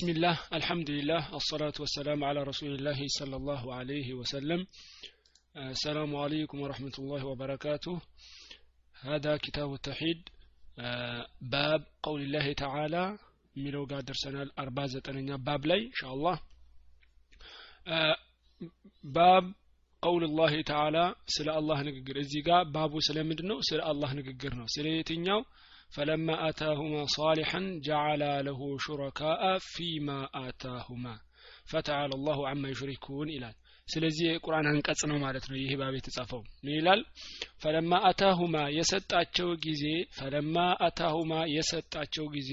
بسم الله الحمد لله الصلاة والسلام على رسول الله صلى الله عليه وسلم. آه، السلام عليكم ورحمة الله وبركاته. هذا كتاب التوحيد آه، باب قول الله تعالى ميلو قادر سنة الأربعة زتنين باب لي إن شاء الله. آه، باب قول الله تعالى سلا الله نقر. إزيقا بابو سلا مدنو سلا الله نقر نو. سلا يتنيو ፈለማ አታሁማ ሳሊሐን ጀዓላ ለሁ ሹረካአ ፊማ አታሁማ ፈተዓላ አላሁ አማ ዩሽሪኩን ይላል ስለዚህ የቁርአን አንቀጽ ነው ማለት ነው ይህ ባብ የተጻፈው። ምን ይላል? ፈለማ አታሁማ የሰጣቸው ጊዜ ፈለማ አታሁማ የሰጣቸው ጊዜ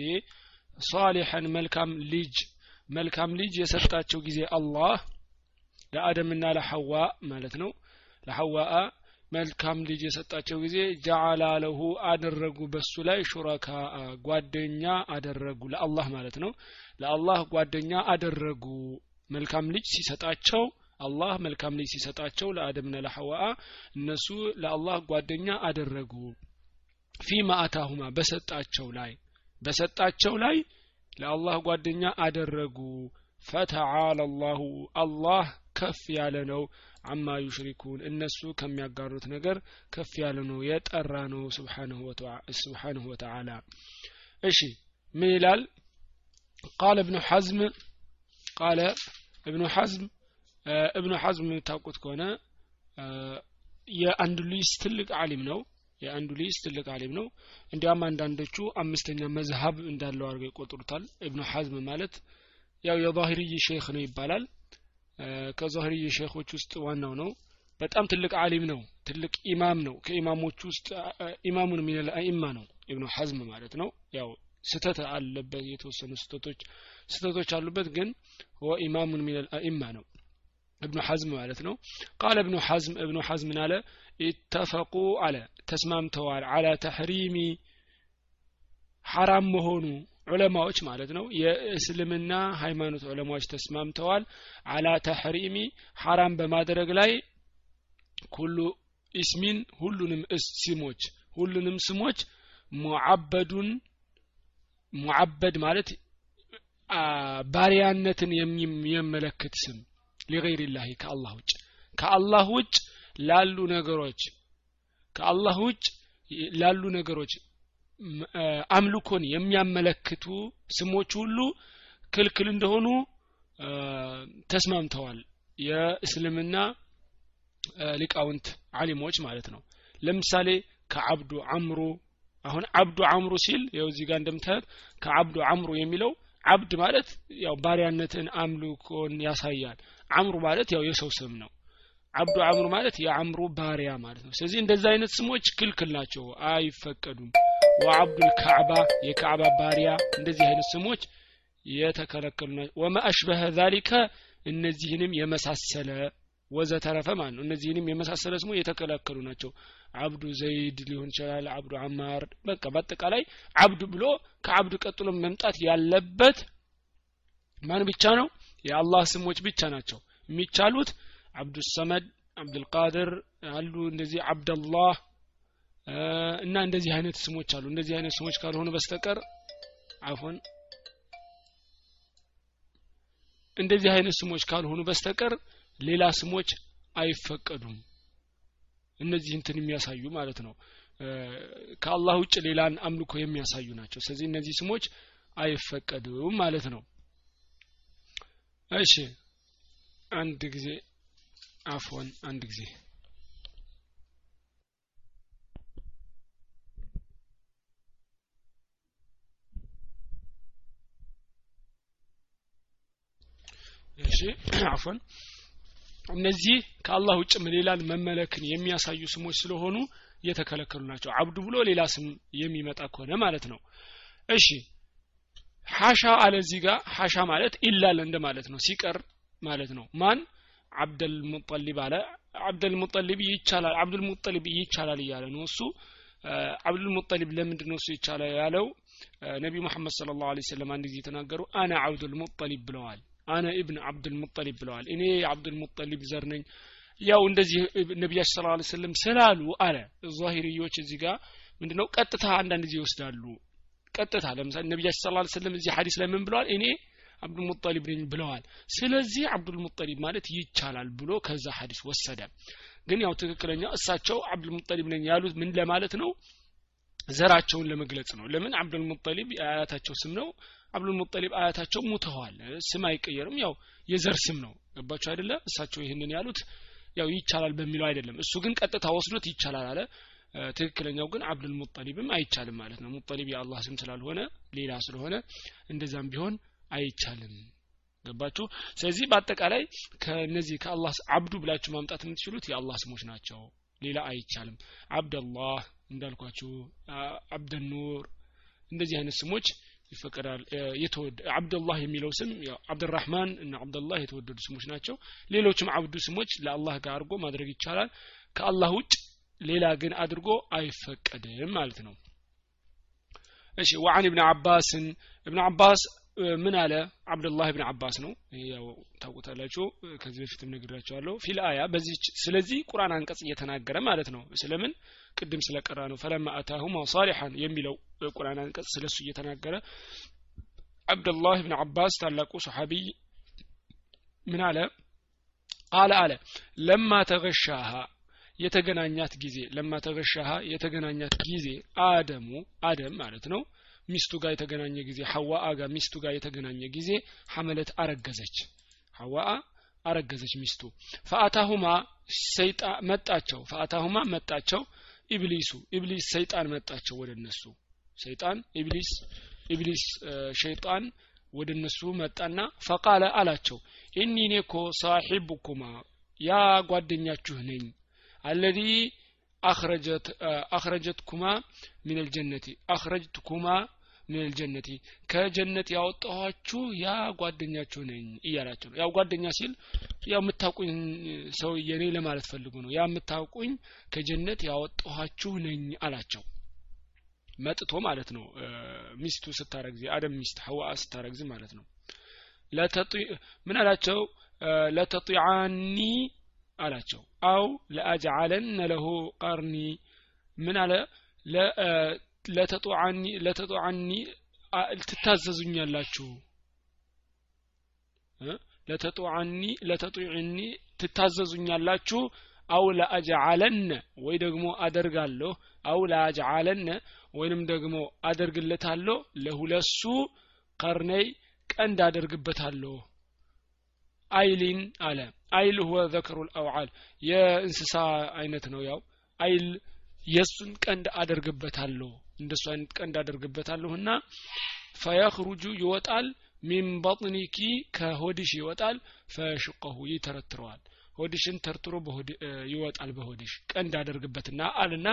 ሷሊሐን መልካም ልጅ መልካም ልጅ የሰጣቸው ጊዜ አላህ ለአደምና ለሐዋ ማለት ነው ለሐዋአ መልካም ልጅ የሰጣቸው ጊዜ ጀዓላ ለሁ አደረጉ በሱ ላይ ሹረካ ጓደኛ አደረጉ ለአላህ ማለት ነው። ለአላህ ጓደኛ አደረጉ። መልካም ልጅ ሲሰጣቸው አላህ መልካም ልጅ ሲሰጣቸው ለአደምና ለሐዋአ እነሱ ለአላህ ጓደኛ አደረጉ። ፊማ አታሁማ በሰጣቸው ላይ በሰጣቸው ላይ ለአላህ ጓደኛ አደረጉ። ፈተዓላ አላሁ አላህ ከፍ ያለ ነው። አማ ዩሽሪኩን እነሱ ከሚያጋሩት ነገር ከፍ ያለ ነው። የጠራ ነው። ስብሓንሁ ወተዓላ። እሺ ምን ይላል? ቃለ እብኑ ሐዝም ቃለ እብኑ ሐዝም እብኑ ሐዝም የምታውቁት ከሆነ የአንዱሊስ ትልቅ አሊም ነው። የአንዱሊስ ትልቅ አሊም ነው። እንዲያም አንዳንዶቹ አምስተኛ መዝሀብ እንዳለው አድርገው ይቆጥሩታል። እብኑ ሐዝም ማለት ያው የዛሂርይ ሼክ ነው ይባላል ከዛህሪ ሼኾች ውስጥ ዋናው ነው። በጣም ትልቅ አሊም ነው። ትልቅ ኢማም ነው። ከኢማሞች ውስጥ إمام من الأئمة ነው ኢብኑ ሐዝም ማለት ነው። ያው ስተት አለበት የተወሰኑ ስተቶች ስተቶች አሉበት ግን و إمام من الأئمة ነው ሐዝም ማለት ነው። قال ابن حزم እብኑ ሐዝምን አለ? اتفقوا አለ ተስማምተዋል። على تحريم ሐራም መሆኑ ዑለማዎች ማለት ነው። የእስልምና ሃይማኖት ዑለማዎች ተስማምተዋል። አላ ተሕሪሚ ሐራም በማድረግ ላይ ኩሉ ኢስሚን ሁሉንም ስሞች ሁሉንም ስሞች ሙዓበዱን ሙዓበድ ማለት ባሪያነትን የሚመለክት ስም ሊገይሪላሂ ከአላህ ውጭ። ከአላህ ውጭ ላሉ ነገሮች ከአላህ ውጭ ላሉ ነገሮች አምልኮን የሚያመለክቱ ስሞች ሁሉ ክልክል እንደሆኑ ተስማምተዋል። የእስልምና ሊቃውንት አሊሞች ማለት ነው። ለምሳሌ ከአብዱ አምሩ አሁን አብዱ አምሩ ሲል ያው እዚህ ጋር እንደምታዩት ከአብዱ አምሩ የሚለው አብድ ማለት ያው ባሪያነትን አምልኮን ያሳያል። አምሩ ማለት ያው የሰው ስም ነው። አብዱ አምሩ ማለት የአምሩ ባሪያ ማለት ነው። ስለዚህ እንደዚህ አይነት ስሞች ክልክል ናቸው። አይፈቀዱም ወአብዱል ካዕባ የካዕባ ባሪያ እንደዚህ አይነት ስሞች የተከለከሉ ናቸው ወማ አሽበሀ ዛሊከ እነዚህንም የመሳሰለ ወዘተረፈ ማለት ነው። እነዚህንም የመሳሰለ ስሞ የተከለከሉ ናቸው። አብዱ ዘይድ ሊሆን ይችላል አብዱ አማር በቃ በአጠቃላይ አብዱ ብሎ ከአብዱ ቀጥሎ መምጣት ያለበት ማን ብቻ ነው? የአላህ ስሞች ብቻ ናቸው። የሚቻሉት አብዱሰመድ አብዱልቃድር አሉ እንደዚህ አብደላህ እና እንደዚህ አይነት ስሞች አሉ። እንደዚህ አይነት ስሞች ካልሆኑ በስተቀር አፎን እንደዚህ አይነት ስሞች ካልሆኑ በስተቀር ሌላ ስሞች አይፈቀዱም። እነዚህ እንትን የሚያሳዩ ማለት ነው። ከአላህ ውጭ ሌላን አምልኮ የሚያሳዩ ናቸው። ስለዚህ እነዚህ ስሞች አይፈቀዱም ማለት ነው። እሺ አንድ ጊዜ አፎን አንድ ጊዜ እሺ አፎን እነዚህ ከአላህ ውጭ ሌላን መመለክን የሚያሳዩ ስሞች ስለሆኑ የተከለከሉ ናቸው። አብዱ ብሎ ሌላ ስም የሚመጣ ከሆነ ማለት ነው። እሺ ሐሻ አለ እዚህ ጋር ሐሻ ማለት ኢላል እንደ ማለት ነው። ሲቀር ማለት ነው። ማን? አብደል ሙጠሊብ አለ። አብደል ሙጠሊብ ይቻላል አብዱል ሙጠሊብ ይቻላል እያለ ነው እሱ። አብዱል ሙጠሊብ ለምንድን ነው እሱ ይቻላል ያለው? ነቢ ሙሐመድ ስለ ላሁ ሰለም አንድ ጊዜ የተናገሩ አና አብዱል ሙጠሊብ ብለዋል አነ ኢብን አብዱል ሙጠሊብ ብለዋል። እኔ የአብዱል ሙጠሊብ ዘር ነኝ። ያው እንደዚህ ነቢያችን ስለ ላ ስለም ስላሉ አለ ዛሂርዮች እዚህ ጋር ምንድነው? ቀጥታ አንዳንድ ጊዜ ይወስዳሉ። ቀጥታ ለምሳሌ ነቢያችን ስለ ላ ስለም እዚህ ሀዲስ ላይ ምን ብለዋል? እኔ አብዱልሙጠሊብ ነኝ ብለዋል። ስለዚህ አብዱልሙጠሊብ ማለት ይቻላል ብሎ ከዛ ሀዲስ ወሰደ። ግን ያው ትክክለኛ እሳቸው አብዱልሙጠሊብ ነኝ ያሉት ምን ለማለት ነው? ዘራቸውን ለመግለጽ ነው። ለምን? አብዱልሙጠሊብ የአያታቸው ስም ነው አብዱልሙጠሊብ አያታቸው ሙተዋል። ስም አይቀየርም። ያው የዘር ስም ነው። ገባቸው አይደለ? እሳቸው ይህንን ያሉት ያው ይቻላል በሚለው አይደለም። እሱ ግን ቀጥታ ወስዶት ይቻላል አለ። ትክክለኛው ግን አብዱል ሙጠሊብም አይቻልም ማለት ነው። ሙጠሊብ የአላህ ስም ስላልሆነ ሌላ ስለሆነ እንደዛም ቢሆን አይቻልም። ገባችሁ? ስለዚህ በአጠቃላይ ከነዚህ ከአላህ አብዱ ብላችሁ ማምጣት የምትችሉት የአላህ ስሞች ናቸው። ሌላ አይቻልም። አብደላህ እንዳልኳችሁ አብደኑር እንደዚህ አይነት ስሞች ይፈቀዳል። አብደላህ የሚለው ስም አብድራህማን እና አብደላህ የተወደዱ ስሞች ናቸው። ሌሎችም አብዱ ስሞች ለአላህ ጋር አድርጎ ማድረግ ይቻላል። ከአላህ ውጭ ሌላ ግን አድርጎ አይፈቀድም ማለት ነው። እሺ ወአን ኢብን አባስን። ኢብን አባስ ምን አለ? አብዱላህ ብን አባስ ነው። ያው ታውቁታላችሁ። ከዚህ በፊትም ነግራቸዋለሁ ፊል አያ በዚህ ስለዚህ ቁርአን አንቀጽ እየተናገረ ማለት ነው። ስለምን? ቅድም ስለቀራ ነው። ፈለማ አታሁማ ሳሊሐን የሚለው ቁርአን አንቀጽ ስለሱ እየተናገረ አብዱላህ ብን አባስ ታላቁ ሰሓቢይ ምን አለ? ቃለ አለ ለማ ተገሻሃ የተገናኛት ጊዜ ለማ ተገሻሃ የተገናኛት ጊዜ አደሙ አደም ማለት ነው ሚስቱ ጋር የተገናኘ ጊዜ ሐዋአ ጋር ሚስቱ ጋር የተገናኘ ጊዜ ሐመለት አረገዘች። ሐዋአ አረገዘች ሚስቱ። فأتاهما ሰይጣን መጣቸው። فأتاهما መጣቸው። إبليس ኢብሊስ ሰይጣን መጣቸው ወደ እነሱ። ሰይጣን ኢብሊስ ኢብሊስ ሸይጣን ወደ እነሱ መጣና فقال አላቸው። إني እኔ እኮ صاحبكما ያ ጓደኛችሁ ነኝ። الذي أخرجت أخرجتكما من الجنة أخرجتكما من الجنة ከጀነት ያወጣኋችሁ ያ ጓደኛችሁ ነኝ እያላቸው ነው። ያው ጓደኛ ሲል ያው የምታውቁኝ ሰው የኔ ለማለት ፈልጉ ነው። ያ የምታውቁኝ ከጀነት ያወጣኋችሁ ነኝ አላቸው። መጥቶ ማለት ነው። ሚስቱ ስታረግዝ አደም ሚስት ሐዋ ስታረግዝ ማለት ነው። ምን አላቸው? ለተጢዓኒ አላቸው። አው ለአጅዓለነ ለሁ ቀርኒ ምን አለ? ለተጧኒ ትታዘዙኛላችሁ። ለተጧኒ ለተጡዕኒ ትታዘዙኛላችሁ። አው ለአጅዓለነ ወይ ደግሞ አደርጋለሁ። አው ለአጅዓለነ ወይንም ደግሞ አደርግለታለሁ። ለሁለሱ ቀርነይ ቀንድ አደርግበታለሁ። አይሊን አለ አይል ሁወ ዘከሩ ልአውዓል የእንስሳ አይነት ነው ያው። አይል የእሱን ቀንድ አደርግበታለሁ እንደሱ አይነት ቀንድ አደርግበታለሁና ፈየኽሩጁ ይወጣል ሚን በጥኒኪ ከሆድሽ ይወጣል ፈሽቀሁ ይተረትረዋል። ሆድሽን ተርትሮ ይወጣል በሆድሽ። ቀንድ አደርግበትና አልና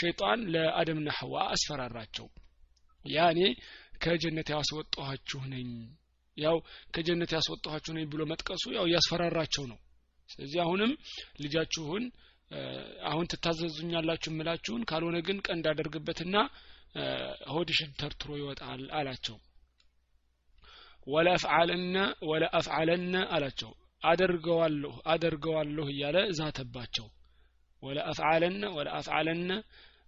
ሸይጣን ለአደምና ሐዋ አስፈራራቸው። ያኔ ከጀነት ያስወጣኋችሁ ነኝ ያው ከጀነት ያስወጣኋችሁ ነኝ ብሎ መጥቀሱ ያው እያስፈራራቸው ነው። ስለዚህ አሁንም ልጃችሁን አሁን ትታዘዙኛላችሁ ምላችሁን ካልሆነ ግን ቀንድ አደርግበትና ሆድሽን ተርትሮ ይወጣል አላቸው። ወለአፍዓለነ ወለአፍዓለነ አላቸው። አደርገዋለሁ አደርገዋለሁ እያለ ዛተባቸው። ወለአፍዓለነ ወለአፍዓለነ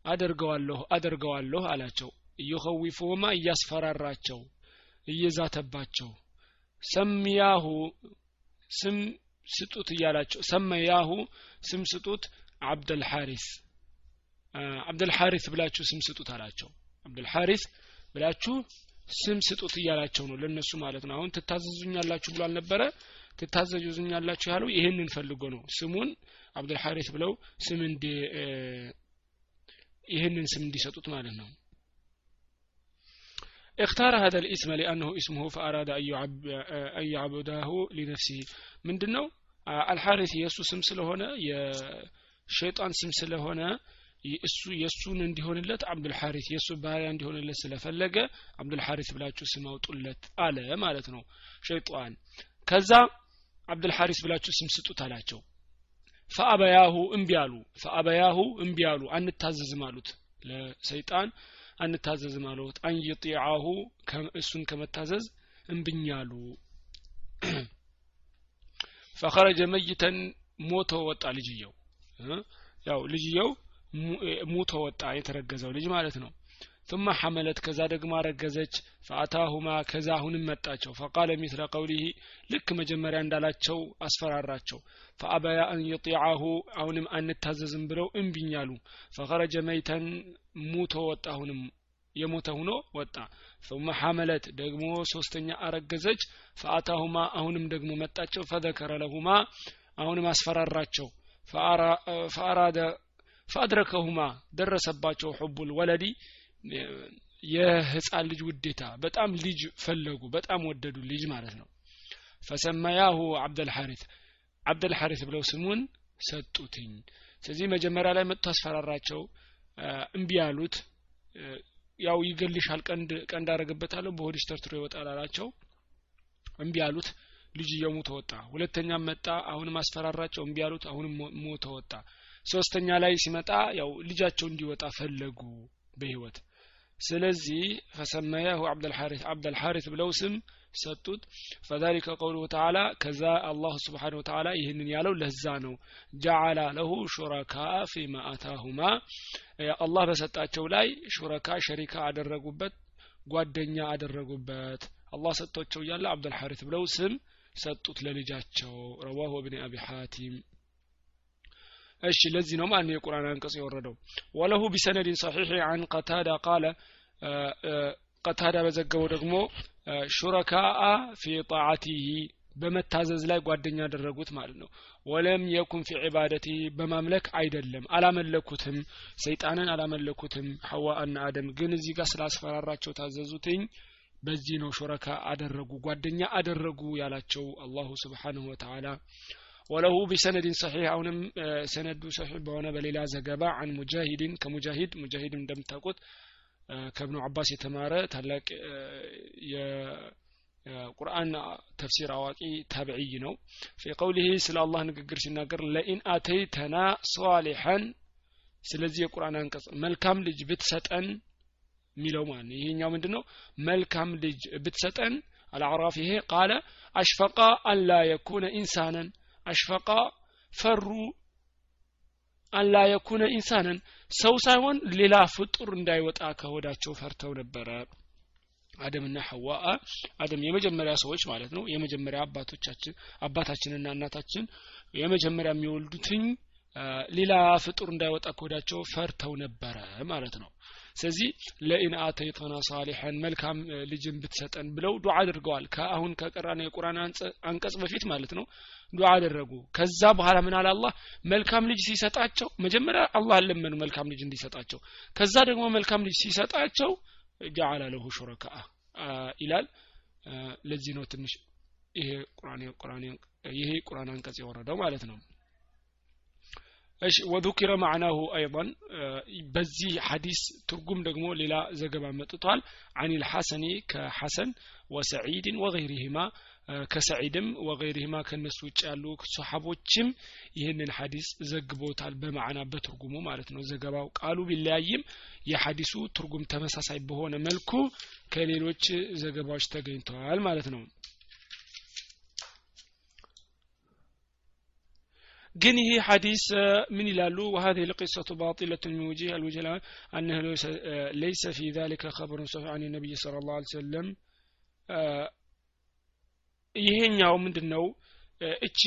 አደርገዋለሁ አደርገዋለሁ አላቸው። እየኸዊፉማ እያስፈራራቸው እየዛተባቸው ሰምያሁ ስም ስጡት እያላቸው ሰመያሁ ስም ስጡት አብደልሐሪስ አብደልሐሪስ ብላችሁ ስም ስጡት አላቸው። አብደልሐሪስ ብላችሁ ስም ስጡት እያላቸው ነው ለነሱ ማለት ነው። አሁን ትታዘዙኛላችሁ ብሎ አልነበረ? ትታዘዙኛላችሁ ያለው ይህንን ፈልጎ ነው። ስሙን አብደልሐሪስ ብለው ስም እንዲ ይህንን ስም እንዲሰጡት ማለት ነው اختار هذا الاسم لأنه اسمه فأراد أن يعبده لنفسه من دنو الحارث የእሱ ስም ስለሆነ የሸይጣን ስም ስለሆነ እሱ የእሱን እንዲሆንለት አብዱልሐሪስ የእሱ ባሪያ እንዲሆንለት ስለፈለገ አብዱልሐሪስ ብላችሁ ስም አውጡለት አለ ማለት ነው ሸይጣን ከዛ አብዱልሐሪስ ብላችሁ ስም ስጡት አላቸው ፈአበያሁ እምቢ አሉ ፈአበያሁ እምቢ አሉ አንታዘዝም አሉት ለሰይጣን አንታዘዝም አሉት አንይጢዓሁ እሱን ከመታዘዝ እምብኛሉ ፈኸረጀ መይተን ሞቶ ወጣ ልጅየው። ያው ልጅየው ሙቶ ወጣ የተረገዘው ልጅ ማለት ነው ثم حملت ከዛ ደግሞ አረገዘች فأتاهما ከዛ አሁንም መጣቸው فقال مثل قوله ልክ መጀመሪያ እንዳላቸው አስፈራራቸው فأبيا أن يطيعه አሁንም አንታዘዝም ብለው እምቢኛሉ فخرج ميتا ሙቶ ወጣ አሁንም የሞተ ሆኖ ወጣ ثم حملت ደግሞ ሶስተኛ አረገዘች ፈአታሁማ አሁንም ደግሞ መጣቸው ፈዘከረ ለሁማ አሁንም አስፈራራቸው ፈአራደ ፈአድረከሁማ ደረሰባቸው ሑቡል ወለዲ የህፃን ልጅ ውዴታ በጣም ልጅ ፈለጉ በጣም ወደዱ ልጅ ማለት ነው። ፈሰመያሁ አብደልሐሪት አብደልሐሪት ብለው ስሙን ሰጡትኝ። ስለዚህ መጀመሪያ ላይ መጥቶ አስፈራራቸው። እምቢ ያሉት ያው ይገልሻል ቀንድ ቀንድ አረግበታለሁ በሆድሽ ተርትሮ ይወጣል አላቸው። እምቢ ያሉት ልጅ እየሞተ ወጣ። ሁለተኛም መጣ። አሁንም አስፈራራቸው። እምቢ ያሉት አሁንም ሞተ ወጣ። ሶስተኛ ላይ ሲመጣ ያው ልጃቸው እንዲወጣ ፈለጉ በህይወት ስለዚህ ፈሰመያሁ አብደልሐሪት አብደልሐሪት ብለው ስም ሰጡት። ፈዛሊከ ቀውሉሁ ተዓላ ከዛ አላሁ ስብሓን ወተዓላ ይህንን ያለው ለዛ ነው። ጀዓላ ለሁ ሹረካ ፊማ አታሁማ። አላህ በሰጣቸው ላይ ሹረካ ሸሪካ አደረጉበት ጓደኛ አደረጉበት። አላህ ሰጥቶቸው እያለ አብደልሐሪት ብለው ስም ሰጡት ለልጃቸው። ረዋሁ እብን አቢ ሐቲም እሺ ለዚህ ነው ማለት የቁርአን አንቀጽ የወረደው? ወለሁ ቢሰነድን ሰሒሕ አን ቀታዳ ቃለ ቀታዳ በዘገበው ደግሞ ሹረካአ ፊ ጣዓቲሂ በመታዘዝ ላይ ጓደኛ ያደረጉት ማለት ነው። ወለም የኩን ፊ ዒባደቲ በማምለክ አይደለም አላመለኩትም ሰይጣንን አላመለኩትም። ሐዋአና አደም ግን እዚህ ጋር ስላስፈራራቸው ታዘዙትኝ በዚህ ነው ሹረካ አደረጉ ጓደኛ አደረጉ ያላቸው አላሁ ስብሓንሁ ወተዓላ ወለሁ ቢሰነድን ሰሒሕ አሁንም ሰነዱ ሰሒሕ በሆነ በሌላ ዘገባ አን ሙጃሂድን ከሙጃሂድ ሙጃሂድ እንደምታውቁት ከእብኑ አባስ የተማረ ታላቅ የቁርአን ተፍሲር አዋቂ ታብዕይ ነው። ፊ ቀውሊህ ስለ አላህ ንግግር ሲናገር ለኢን አተይተና ሷሊሐን ስለዚህ የቁርአን አንቀጽ መልካም ልጅ ብትሰጠን የሚለው ማለት ነው? ይሄኛው ምንድን መልካም ልጅ ብትሰጠን አልአዕራፍ ይሄ ቃለ አሽፈቃ አላ የኩነ ኢንሳነን አሽፈቃ ፈሩ። አላ የኩነ ኢንሳንን ሰው ሳይሆን ሌላ ፍጡር እንዳይወጣ ከሆዳቸው ፈርተው ነበረ። አደምና ሐዋአ አደም የመጀመሪያ ሰዎች ማለት ነው። የመጀመሪያ አባቶቻችን አባታችንና እናታችን የመጀመሪያ የሚወልዱትኝ ሌላ ፍጡር እንዳይወጣ ከሆዳቸው ፈርተው ነበረ ማለት ነው ስለዚህ ለኢን አተይተና ሳሊሐን መልካም ልጅን ብትሰጠን ብለው ዱዓ አድርገዋል። ከአሁን ከቀራነ የቁርአን አንቀጽ በፊት ማለት ነው ዱዓ አደረጉ። ከዛ በኋላ ምን አለ አላህ? መልካም ልጅ ሲሰጣቸው መጀመሪያ አላህ ለመኑ መልካም ልጅ እንዲሰጣቸው። ከዛ ደግሞ መልካም ልጅ ሲሰጣቸው ጀዓለ ለሁ ሹረካ ይላል። ለዚህ ነው ትንሽ ይሄ ቁርአን ይሄ ቁርአን አንቀጽ የወረደው ማለት ነው እሺ ወዱኪረ معناه አይን በዚህ ሐዲስ ትርጉም ደግሞ ሌላ ዘገባ መጥቷል። عن الحسن كحسن وسعيد وغيرهما ከሰዒድም ወገይሪህማ ከነሱ ውጭ ያሉ ሰሓቦችም ይህንን ሐዲስ ዘግቦታል በማዕና በትርጉሙ ማለት ነው። ዘገባው ቃሉ ቢለያይም የሐዲሱ ትርጉም ተመሳሳይ በሆነ መልኩ ከሌሎች ዘገባዎች ተገኝተዋል ማለት ነው። ግን ይሄ ሐዲስ ምን ይላሉ وهذه القصة باطلة من وجه الوجه أنه ليس في ذلك خبر صحيح عن النبي صلى الله عليه وسلم ይሄኛው ምንድን ነው እቺ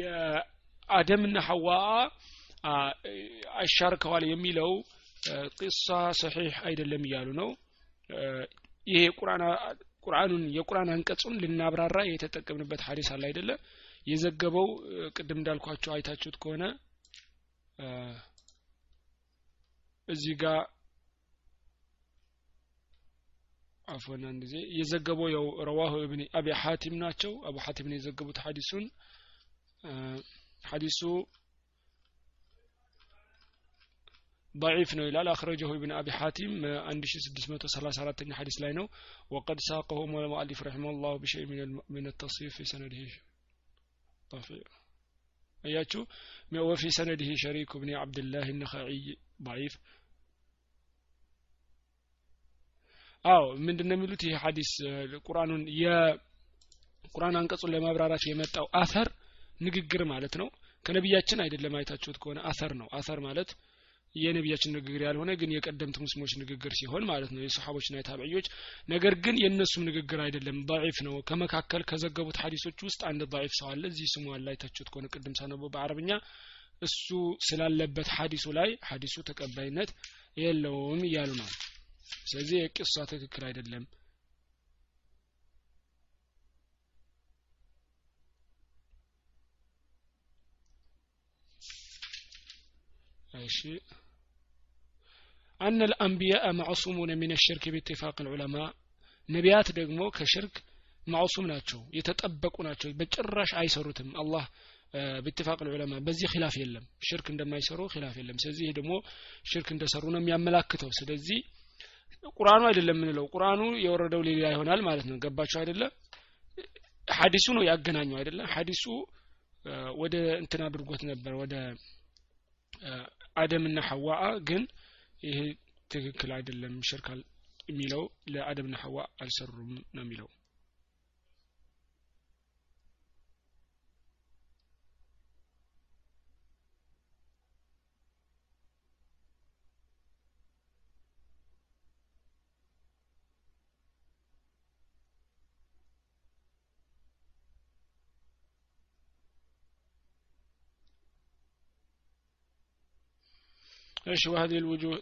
የአደምና ሐዋ አሻርከዋል የሚለው ቂሳ ሰሒሕ አይደለም እያሉ ነው ይሄ ቁርአኑን የቁርአን አንቀጹን ልናብራራ የተጠቀምንበት ሀዲስ አለ አይደለ يزجبو قدم دالكو اچو ايتاچوت كونا ازيغا عفوا ناندزي يزجبو يو رواه ابن ابي حاتم ناچو ابو حاتم يزجبو تحديثون حديثو ضعيف نو إلى اخرجه ابن ابي حاتم عند 634 حديث لاينو وقد ساقه المؤلف رحمه الله بشيء من من التصريف في سنده እያችሁ وفي سنده شريك بن عبد الله النخعي ضعيف አዎ ምንድን ነው የሚሉት ይህ ሀዲስ ቁርአኑን የቁርአን አንቀጹን ለማብራራት የመጣው አሰር ንግግር ማለት ነው ከነቢያችን አይደለም አይታችሁት ከሆነ አሰር ነው አሰር ማለት የነቢያችን ንግግር ያልሆነ ግን የቀደምት ሙስሊሞች ንግግር ሲሆን ማለት ነው የሰሓቦችና የታብዕዮች ነገር ግን የእነሱም ንግግር አይደለም ضعيف ነው ከመካከል ከዘገቡት ሀዲሶች ውስጥ አንድ ضعيف ሰው አለ እዚህ ስሙ ላይ ተችት ከሆነ ቅድም ሳነበው በአረብኛ እሱ ስላለበት ሀዲሱ ላይ ሀዲሱ ተቀባይነት የለውም እያሉ ነው ስለዚህ የቅሷ ትክክል አይደለም እሺ አነ ልአንቢያء ማዕሱሙነ ሚን ሽርክ ቢትፋቅ ዑለማ ነቢያት ደግሞ ከሽርክ ማዕሱም ናቸው የተጠበቁ ናቸው በጭራሽ አይሰሩትም። አላህ ብትፋቅ ልዑለማ በዚህ ኪላፍ የለም። ሽርክ እንደማይሰሩ ኪላፍ የለም። ስለዚህ ደግሞ ሽርክ እንደሰሩ ነው የሚያመላክተው። ስለዚህ ቁርአኑ አይደለም የምንለው ቁርአኑ የወረደው ሌላ ይሆናል ማለት ነው። ገባቸው አይደለም። ሀዲሱ ነው ያገናኘው አይደለም። ሀዲሱ ወደ እንትን አድርጎት ነበር ወደ አደምና ሐዋአ ግን ይሄ ትክክል አይደለም ሽርክ የሚለው ለአደምና ሐዋ አልሰሩም ነው የሚለው إيش وهذه الوجوه؟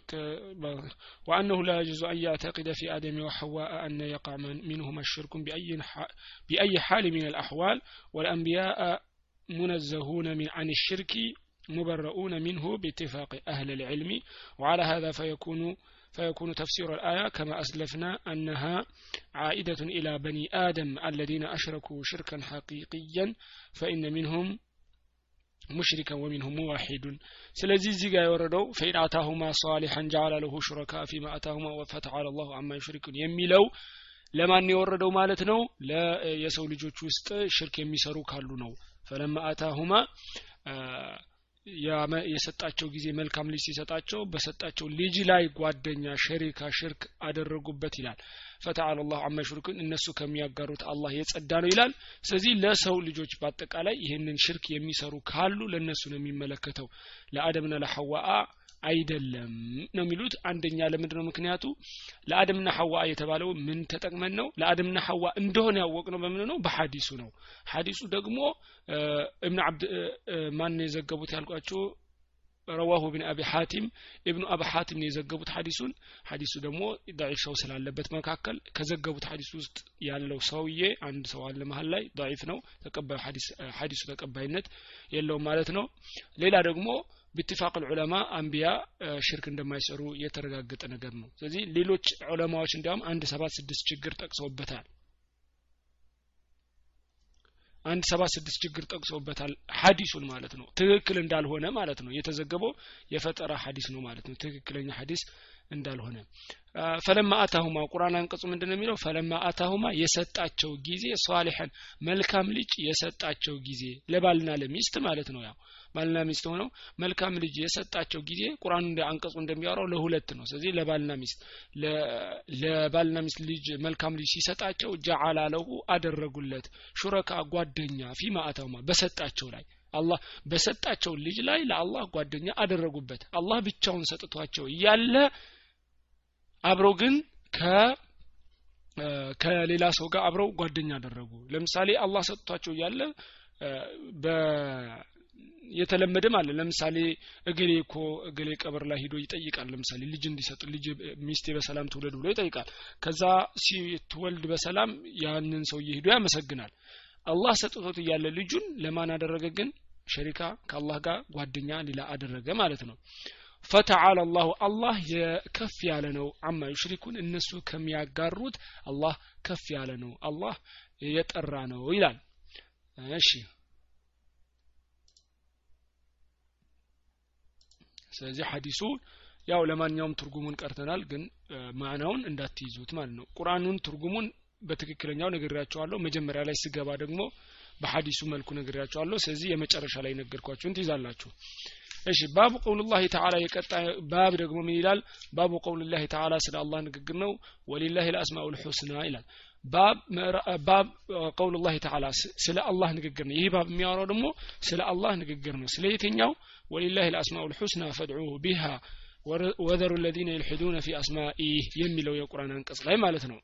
وأنه لا يجوز أن يعتقد في آدم وحواء أن يقع منهما الشرك بأي بأي حال من الأحوال والأنبياء منزهون من عن الشرك مبرؤون منه باتفاق أهل العلم. وعلى هذا فيكون فيكون تفسير الآية كما أسلفنا أنها عائدة إلى بني آدم الذين أشركوا شركا حقيقيا فإن منهم مشركا ومنهم موحد ስለዚህ እዚህ ጋር የወረደው فإن آتاهما صالحا جعلا له شركاء فيما آتاهما وفتعالى الله عما يشركون የሚለው ለማን የወረደው ማለት ነው? ለየሰው ልጆች ውስጥ ሽርክ የሚሰሩ ካሉ ነው። فلما آتاهما የሰጣቸው ጊዜ መልካም ልጅ ሲሰጣቸው በሰጣቸው ልጅ ላይ ጓደኛ ሸሪካ ሽርክ አደረጉበት ይላል። فتعالى الله عما يشركون እነሱ ከሚያጋሩት አላህ የጸዳ ነው ይላል። ስለዚህ ለሰው ልጆች በአጠቃላይ ይህንን ሽርክ የሚሰሩ ካሉ ለእነሱ ነው የሚመለከተው። ለአደምና ለሐዋአ አይደለም ነው የሚሉት። አንደኛ ለምንድን ነው ምክንያቱ? ለአደምና ሐዋ የተባለው ምን ተጠቅመን ነው? ለአደምና ሐዋ እንደሆነ ያወቅ ነው በምን ነው? በሐዲሱ ነው። ሐዲሱ ደግሞ እብን አብድ ማን ነው የዘገቡት ያልኳችሁ? ረዋሁ ብን አቢ ሐቲም ኢብኑ አብ ሐቲም ነው የዘገቡት ሀዲሱን ሀዲሱ ደግሞ ዳዒፍ ስላለበት መካከል ከዘገቡት ሐዲስ ውስጥ ያለው ሰውዬ አንድ ሰው አለ መሀል ላይ ዳዒፍ ነው። ተቀባዩ ሐዲሱ ተቀባይነት የለውም ማለት ነው። ሌላ ደግሞ ብትፋቅ ዑለማ አንቢያ ሽርክ እንደማይሰሩ የተረጋገጠ ነገር ነው። ስለዚህ ሌሎች ዑለማዎች እንዲያውም አንድ ሰባት ስድስት ችግር ጠቅሰውበታል። አንድ ሰባት ስድስት ችግር ጠቅሰውበታል ሀዲሱን ማለት ነው። ትክክል እንዳልሆነ ማለት ነው። የተዘገበው የፈጠራ ሀዲስ ነው ማለት ነው። ትክክለኛ ሀዲስ እንዳልሆነ። ፈለማ አታሁማ ቁርአን አንቀጹ ምንድን ነው የሚለው? ፈለማ አታሁማ የሰጣቸው ጊዜ ሷሊሐን መልካም ልጅ የሰጣቸው ጊዜ ለባልና ለሚስት ማለት ነው ያው ባልና ሚስት ሆነው መልካም ልጅ የሰጣቸው ጊዜ ቁርአን እንደ አንቀጹ እንደሚያወራው ለሁለት ነው። ስለዚህ ለባልና ሚስት ለባልና ሚስት ልጅ መልካም ልጅ ሲሰጣቸው ጀዓላ ለሁ አደረጉለት። ሹረካ ጓደኛ ፊማ አታሁማ በሰጣቸው ላይ አላህ በሰጣቸው ልጅ ላይ ለአላህ ጓደኛ አደረጉበት። አላህ ብቻውን ሰጥቷቸው እያለ አብረው ግን ከ ከሌላ ሰው ጋር አብረው ጓደኛ አደረጉ። ለምሳሌ አላህ ሰጥቷቸው እያለ የተለመደም አለ። ለምሳሌ እገሌ እኮ እገሌ ቀብር ላይ ሂዶ ይጠይቃል። ለምሳሌ ልጅ እንዲሰጥ ልጅ ሚስቴ በሰላም ትውለድ ብሎ ይጠይቃል። ከዛ ሲትወልድ በሰላም ያንን ሰውዬ ሂዶ ያመሰግናል። አላህ ሰጥቶት እያለ ልጁን ለማን አደረገ ግን? ሸሪካ ከአላህ ጋር ጓደኛ ሌላ አደረገ ማለት ነው። ፈተዓላ አላሁ አላህ የከፍ ያለ ነው። አማ ዩሽሪኩን እነሱ ከሚያጋሩት አላህ ከፍ ያለ ነው። አላህ የጠራ ነው ይላል ስለዚህ ሐዲሱ ያው ለማንኛውም ትርጉሙን ቀርተናል ግን ማዕናውን እንዳትይዙት ማለት ነው። ቁርአኑን ትርጉሙን በትክክለኛው ነግሬያቸዋለሁ። መጀመሪያ ላይ ስገባ ደግሞ በሐዲሱ መልኩ ነግሬያቸዋለሁ። ስለዚህ የመጨረሻ ላይ ነገርኳችሁን ትይዛላችሁ። እሺ ባቡ ቀውልላህ ተዓላ የቀጣይ ባብ ደግሞ ምን ይላል? ባቡ ቀውልላህ ተዓላ ስለ አላህ ንግግር ነው። ወሊላህ ልአስማኡ ልሑስና ይላል ባብ ባብ ቀውልላህ ተዓላ ስለ አላህ ንግግር ነው። ይህ ባብ የሚያወራው ደግሞ ስለ አላህ ንግግር ነው። ስለ የትኛው? ወሊላህ ልአስማኡ ልሑስና ፈድዑሁ ቢሃ ወዘሩ ለዚነ ይልሒዱነ ፊ አስማኢህ የሚለው የቁርአን አንቀጽ ላይ ማለት ነው።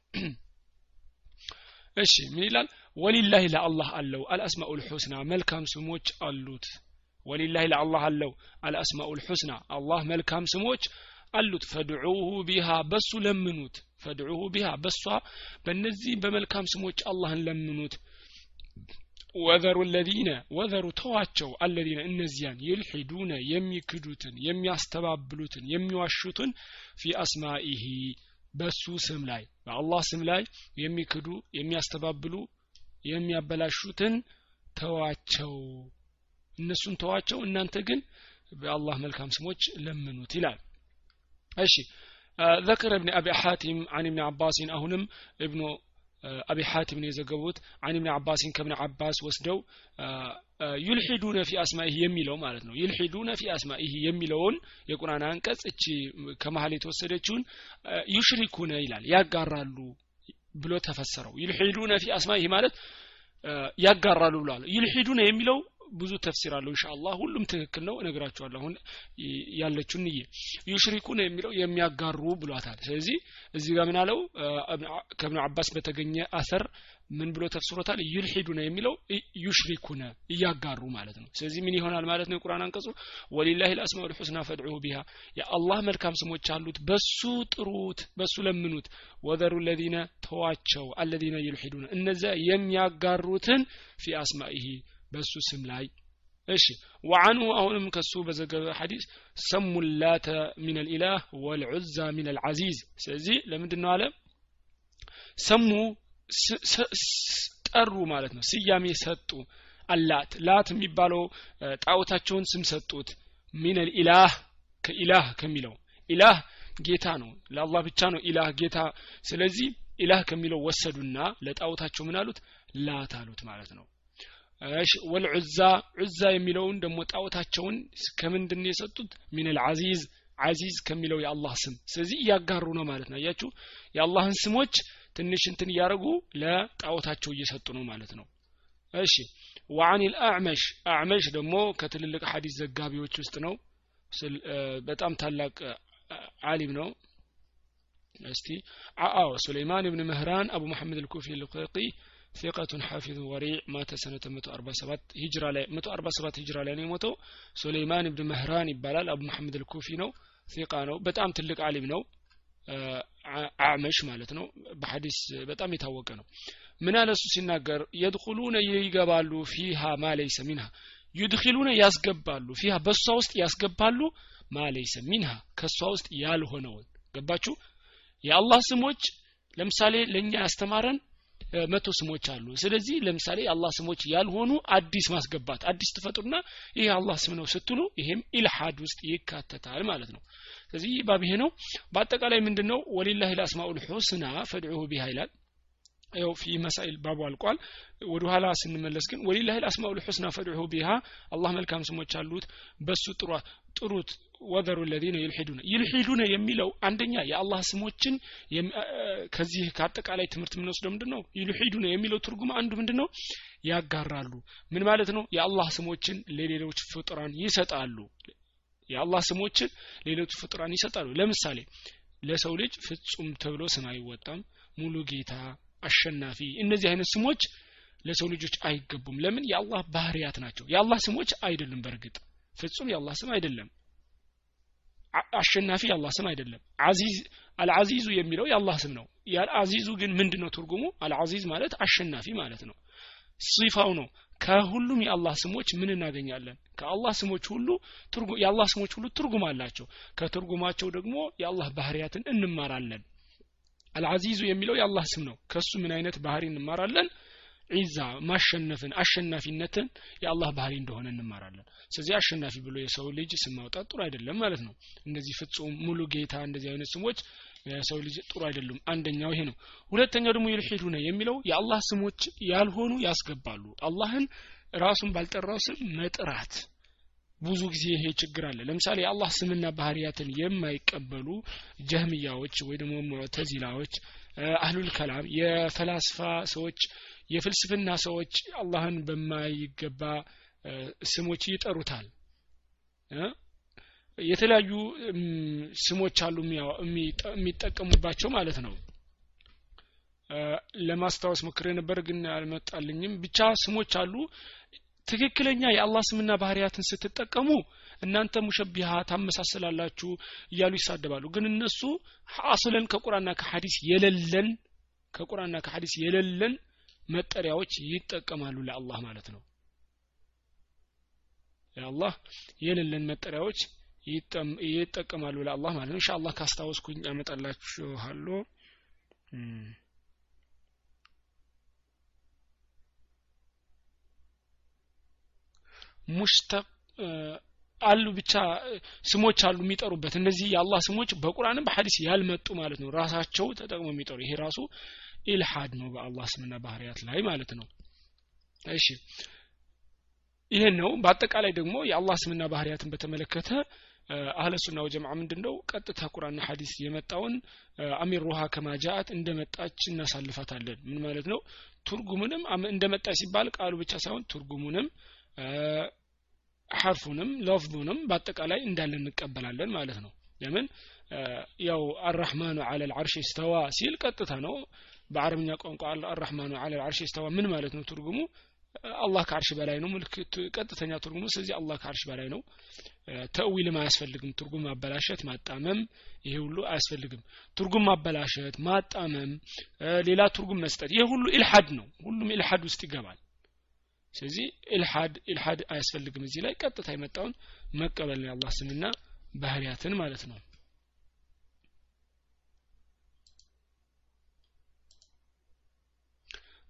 እሺ ምን ይላል? ወሊላህ ለአላህ አለው አልአስማኡ ልሑስና መልካም ስሞች አሉት። ወሊላህ ለአላህ አለው አልአስማኡ ልሑስና አላህ መልካም ስሞች አሉት። ፈድዑሁ ቢሃ በሱ ለምኑት። ፈድዑሁ ቢሃ በሷ በእነዚህ በመልካም ስሞች አላህን ለምኑት። ወዘሩ ለዚነ ወዘሩ ተዋቸው አለዚነ እነዚያን ይልሒዱነ የሚክዱትን የሚያስተባብሉትን የሚዋሹትን ፊ አስማኢሂ በሱ ስም ላይ በአላህ ስም ላይ የሚክዱ የሚያስተባብሉ የሚያበላሹትን ተዋቸው። እነሱን ተዋቸው። እናንተ ግን በአላህ መልካም ስሞች ለምኑት ይላል እሺ ذكر ابن أبي حاتم عن ابن عباس أهنم ابن አቢ ሐቲምን የዘገቡት አን ብን አባሲን ከብን አባስ ወስደው ዩልሒዱነ ፊ አስማኢህ የሚለው ማለት ነው ዩልሒዱነ ፊ አስማኢህ የሚለውን የቁርአን አንቀጽ እቺ ከመሀል የተወሰደችውን ዩሽሪኩነ ይላል ያጋራሉ ብሎ ተፈሰረው ዩልሒዱነ ፊ አስማኢህ ማለት ያጋራሉ ብሏል ዩልሒዱነ የሚለው ብዙ ተፍሲር አለው ኢንሻአላህ። ሁሉም ትክክል ነው እነግራችኋለሁ። አሁን ያለችውን ንዬ يشركون የሚለው የሚያጋሩ ብሏታል። ስለዚህ እዚህ ጋር ምን አለው? ከብኑ አባስ በተገኘ አሰር ምን ብሎ ተፍስሮታል? يلحدون የሚለው يشركون እያጋሩ ማለት ነው። ስለዚህ ምን ይሆናል ማለት ነው የቁርአን አንቀጹ? ወሊላሂ ልአስማኡል ሑስና ፈድዑሁ ቢሃ። የአላህ መልካም ስሞች አሉት። በሱ ጥሩት በሱ ለምኑት። ወዘሩ ለዚነ ተዋቸው አለዚነ ዩልሂዱነ እነዚያ የሚያጋሩትን ፊ አስማኢሂ በሱ ስም ላይ። እሺ ወአንሁ አሁንም ከሱ በዘገበ ሐዲስ ሰሙ ላተ ሚን ልኢላህ ወልዑዛ ሚን ልዓዚዝ ስለዚህ ለምንድን ነው አለ? ሰሙ ጠሩ ማለት ነው። ስያሜ ሰጡ አላት። ላት የሚባለው ጣዖታቸውን ስም ሰጡት። ሚን ልኢላህ ከኢላህ ከሚለው ኢላህ ጌታ ነው። ለአላህ ብቻ ነው ኢላህ ጌታ። ስለዚህ ኢላህ ከሚለው ወሰዱና ለጣዖታቸው ምን አሉት? ላት አሉት ማለት ነው ወልዑዛ ዑዛ የሚለውን ደግሞ ጣዖታቸውን ከምንድን የሰጡት? ሚነል አዚዝ አዚዝ ከሚለው የአላህ ስም። ስለዚህ እያጋሩ ነው ማለት ነው። አያችሁ የአላህን ስሞች ትንሽ እንትን እያደረጉ ለጣዖታቸው እየሰጡ ነው ማለት ነው። እሺ ወአን ልአዕመሽ አዕመሽ ደግሞ ከትልልቅ ሐዲስ ዘጋቢዎች ውስጥ ነው። በጣም ታላቅ አሊም ነው። እስቲ አዎ ሱለይማን ብን ምህራን አቡ መሐመድ ልኩፊ ልቀቂ ثقة حافظ وريع مات سنة 147 هجرة ላይ 147 ሂጅራ ላይ ነው የሞተው ሱሌይማን ኢብን መህራን ይባላል አቡ መሐመድ አልኩፊ ነው ፊቃ ነው በጣም ትልቅ አሊም ነው አዕመሽ ማለት ነው በሐዲስ በጣም የታወቀ ነው ምን አለ እሱ ሲናገር የድኹሉነ ይገባሉ ፊሃ ማለይሰ ሚንሃ ዩድኪሉነ ያስገባሉ ፊሃ በእሷ ውስጥ ያስገባሉ ማለይሰ ሚንሃ ከእሷ ውስጥ ያልሆነውን ገባችሁ የአላህ ስሞች ለምሳሌ ለእኛ ያስተማረን መቶ ስሞች አሉ። ስለዚህ ለምሳሌ የአላህ ስሞች ያልሆኑ አዲስ ማስገባት አዲስ ትፈጥሩና ይሄ አላህ ስም ነው ስትሉ ይሄም ኢልሃድ ውስጥ ይካተታል ማለት ነው። ስለዚህ ባብ ይሄ ነው። በአጠቃላይ ምንድን ነው ወሊላህ ልአስማኡል ሑስና ፈድዑሁ ቢሃ ይላል። ያው ፊ መሳኢል ባቡ አልቋል። ወደ ኋላ ስንመለስ ግን ወሊላህ ልአስማኡል ሑስና ፈድዑሁ ቢሃ አላህ መልካም ስሞች አሉት። በሱ ጥሩት ወዘሩ ለዚነ ይልሒዱነ። ይልሒዱነ የሚለው አንደኛ የአላህ ስሞችን ከዚህ ከአጠቃላይ ትምህርት የምንወስደው ምንድን ነው ይልሒዱነ የሚለው ትርጉም አንዱ ምንድን ነው ያጋራሉ። ምን ማለት ነው? የአላህ ስሞችን ለሌሎች ፍጡራን ይሰጣሉ። የአላህ ስሞችን ሌሎች ፍጡራን ይሰጣሉ። ለምሳሌ ለሰው ልጅ ፍጹም ተብሎ ስም አይወጣም። ሙሉ ጌታ አሸናፊ እነዚህ አይነት ስሞች ለሰው ልጆች አይገቡም። ለምን? የአላህ ባህርያት ናቸው። የአላህ ስሞች አይደሉም በእርግጥ። ፍጹም የአላህ ስም አይደለም አሸናፊ የአላህ ስም አይደለም። አዚዝ አልዓዚዙ የሚለው የአላህ ስም ነው። የአልዓዚዙ ግን ምንድን ነው ትርጉሙ? አልዓዚዝ ማለት አሸናፊ ማለት ነው። ሲፋው ነው። ከሁሉም የአላህ ስሞች ምን እናገኛለን? ከአላህ ስሞች ሁሉ የአላህ ስሞች ሁሉ ትርጉም አላቸው። ከትርጉማቸው ደግሞ የአላህ ባህርያትን እንማራለን። አልዓዚዙ የሚለው የአላህ ስም ነው። ከሱ ምን አይነት ባህሪ እንማራለን ዒዛ ማሸነፍን አሸናፊነትን የአላህ ባህሪ እንደሆነ እንማራለን። ስለዚህ አሸናፊ ብሎ የሰው ልጅ ስም ማውጣት ጥሩ አይደለም ማለት ነው። እንደዚህ ፍጹም ሙሉ ጌታ እንደዚህ አይነት ስሞች የሰው ልጅ ጥሩ አይደሉም። አንደኛው ይሄ ነው። ሁለተኛው ደግሞ ይልሒዱነ የሚለው የአላህ ስሞች ያልሆኑ ያስገባሉ። አላህን ራሱን ባልጠራው ስም መጥራት። ብዙ ጊዜ ይሄ ችግር አለ። ለምሳሌ የአላህ ስምና ባህርያትን የማይቀበሉ ጀህምያዎች ወይ ደግሞ ሙዕተዚላዎች አህሉል ከላም የፈላስፋ ሰዎች የፍልስፍና ሰዎች አላህን በማይገባ ስሞች ይጠሩታል። የተለያዩ ስሞች አሉ የሚጠቀሙባቸው ማለት ነው። ለማስታወስ ሞክሬ ነበር ግን አልመጣልኝም። ብቻ ስሞች አሉ። ትክክለኛ የአላህ ስምና ባህሪያትን ስትጠቀሙ እናንተ ሙሸቢሃ ታመሳስላላችሁ እያሉ ይሳደባሉ። ግን እነሱ አስለን ከቁርአንና ከሐዲስ የሌለን ከቁርአንና ከሐዲስ የሌለን መጠሪያዎች ይጠቀማሉ ለአላህ ማለት ነው። ለአላህ የሌለን መጠሪያዎች ይጠቀማሉ ለአላህ ማለት ነው። ኢንሻአላህ ካስታወስኩኝ አመጣላችኋለሁ። ሙሽተቅ አሉ ብቻ ስሞች አሉ የሚጠሩበት። እነዚህ የአላህ ስሞች በቁርአንም በሐዲስ ያልመጡ ማለት ነው። ራሳቸው ተጠቅመው የሚጠሩ ይሄ ራሱ ኢልሃድ ነው በአላህ ስምና ባህሪያት ላይ ማለት ነው። እሺ ይሄን ነው። በአጠቃላይ ደግሞ የአላህ ስምና ባህሪያትን በተመለከተ አህለ ሱና ወጀማዓ ምንድነው? ቀጥታ ቁርአንና ሐዲስ የመጣውን አሚር ሩሃ ከማጃአት እንደመጣች እናሳልፋታለን። ምን ማለት ነው? ትርጉሙንም እንደመጣች ሲባል ቃሉ ብቻ ሳይሆን ትርጉሙንም ሐርፉንም ለፍዙንም በአጠቃላይ እንዳለ እንቀበላለን ማለት ነው። ለምን? ያው አራህማኑ አለ ልዓርሽ ስተዋ ሲል ቀጥታ ነው በአረብኛ ቋንቋ الرحمن على العرش استوى ምን ማለት ነው ትርጉሙ? አላህ ከአርሽ በላይ ነው። ምልክት ቀጥተኛ ትርጉሙ ስለዚህ አላህ ከአርሽ በላይ ነው። ተዊልም አያስፈልግም ትርጉም ማበላሸት ማጣመም ይሄ ሁሉ አያስፈልግም። ትርጉም ማበላሸት ማጣመም ሌላ ትርጉም መስጠት ይሄ ሁሉ إلحاد ነው። ሁሉም إلحاد ውስጥ ይገባል። ስለዚህ إلحاد إلحاد አያስፈልግም። እዚህ ላይ ቀጥታ የመጣውን መቀበል ነው የአላህ ስምና ባህሪያትን ማለት ነው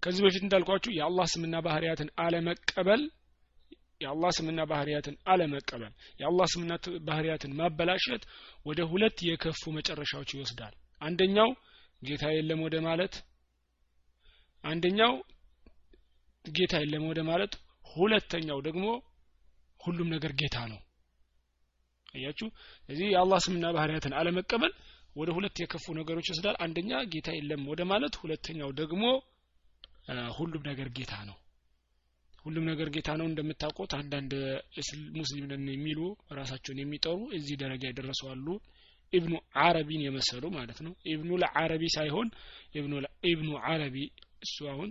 ከዚህ በፊት እንዳልኳችሁ የአላህ ስምና ባህሪያትን አለመቀበል የአላህ ስምና ባህሪያትን አለመቀበል የአላህ ስምና ባህሪያትን ማበላሸት ወደ ሁለት የከፉ መጨረሻዎች ይወስዳል። አንደኛው ጌታ የለም ወደ ማለት አንደኛው ጌታ የለም ወደ ማለት ሁለተኛው ደግሞ ሁሉም ነገር ጌታ ነው። አያችሁ? ስለዚህ የአላህ ስምና ባህሪያትን አለመቀበል ወደ ሁለት የከፉ ነገሮች ይወስዳል። አንደኛ ጌታ የለም ወደ ማለት ሁለተኛው ደግሞ ሁሉም ነገር ጌታ ነው። ሁሉም ነገር ጌታ ነው። እንደምታውቁት አንዳንድ ሙስሊም ነን የሚሉ ራሳቸውን የሚጠሩ እዚህ ደረጃ የደረሱ አሉ። ኢብኑ አረቢን የመሰሉ ማለት ነው። ኢብኑ ለአረቢ ሳይሆን ኢብኑ አረቢ እሱ አሁን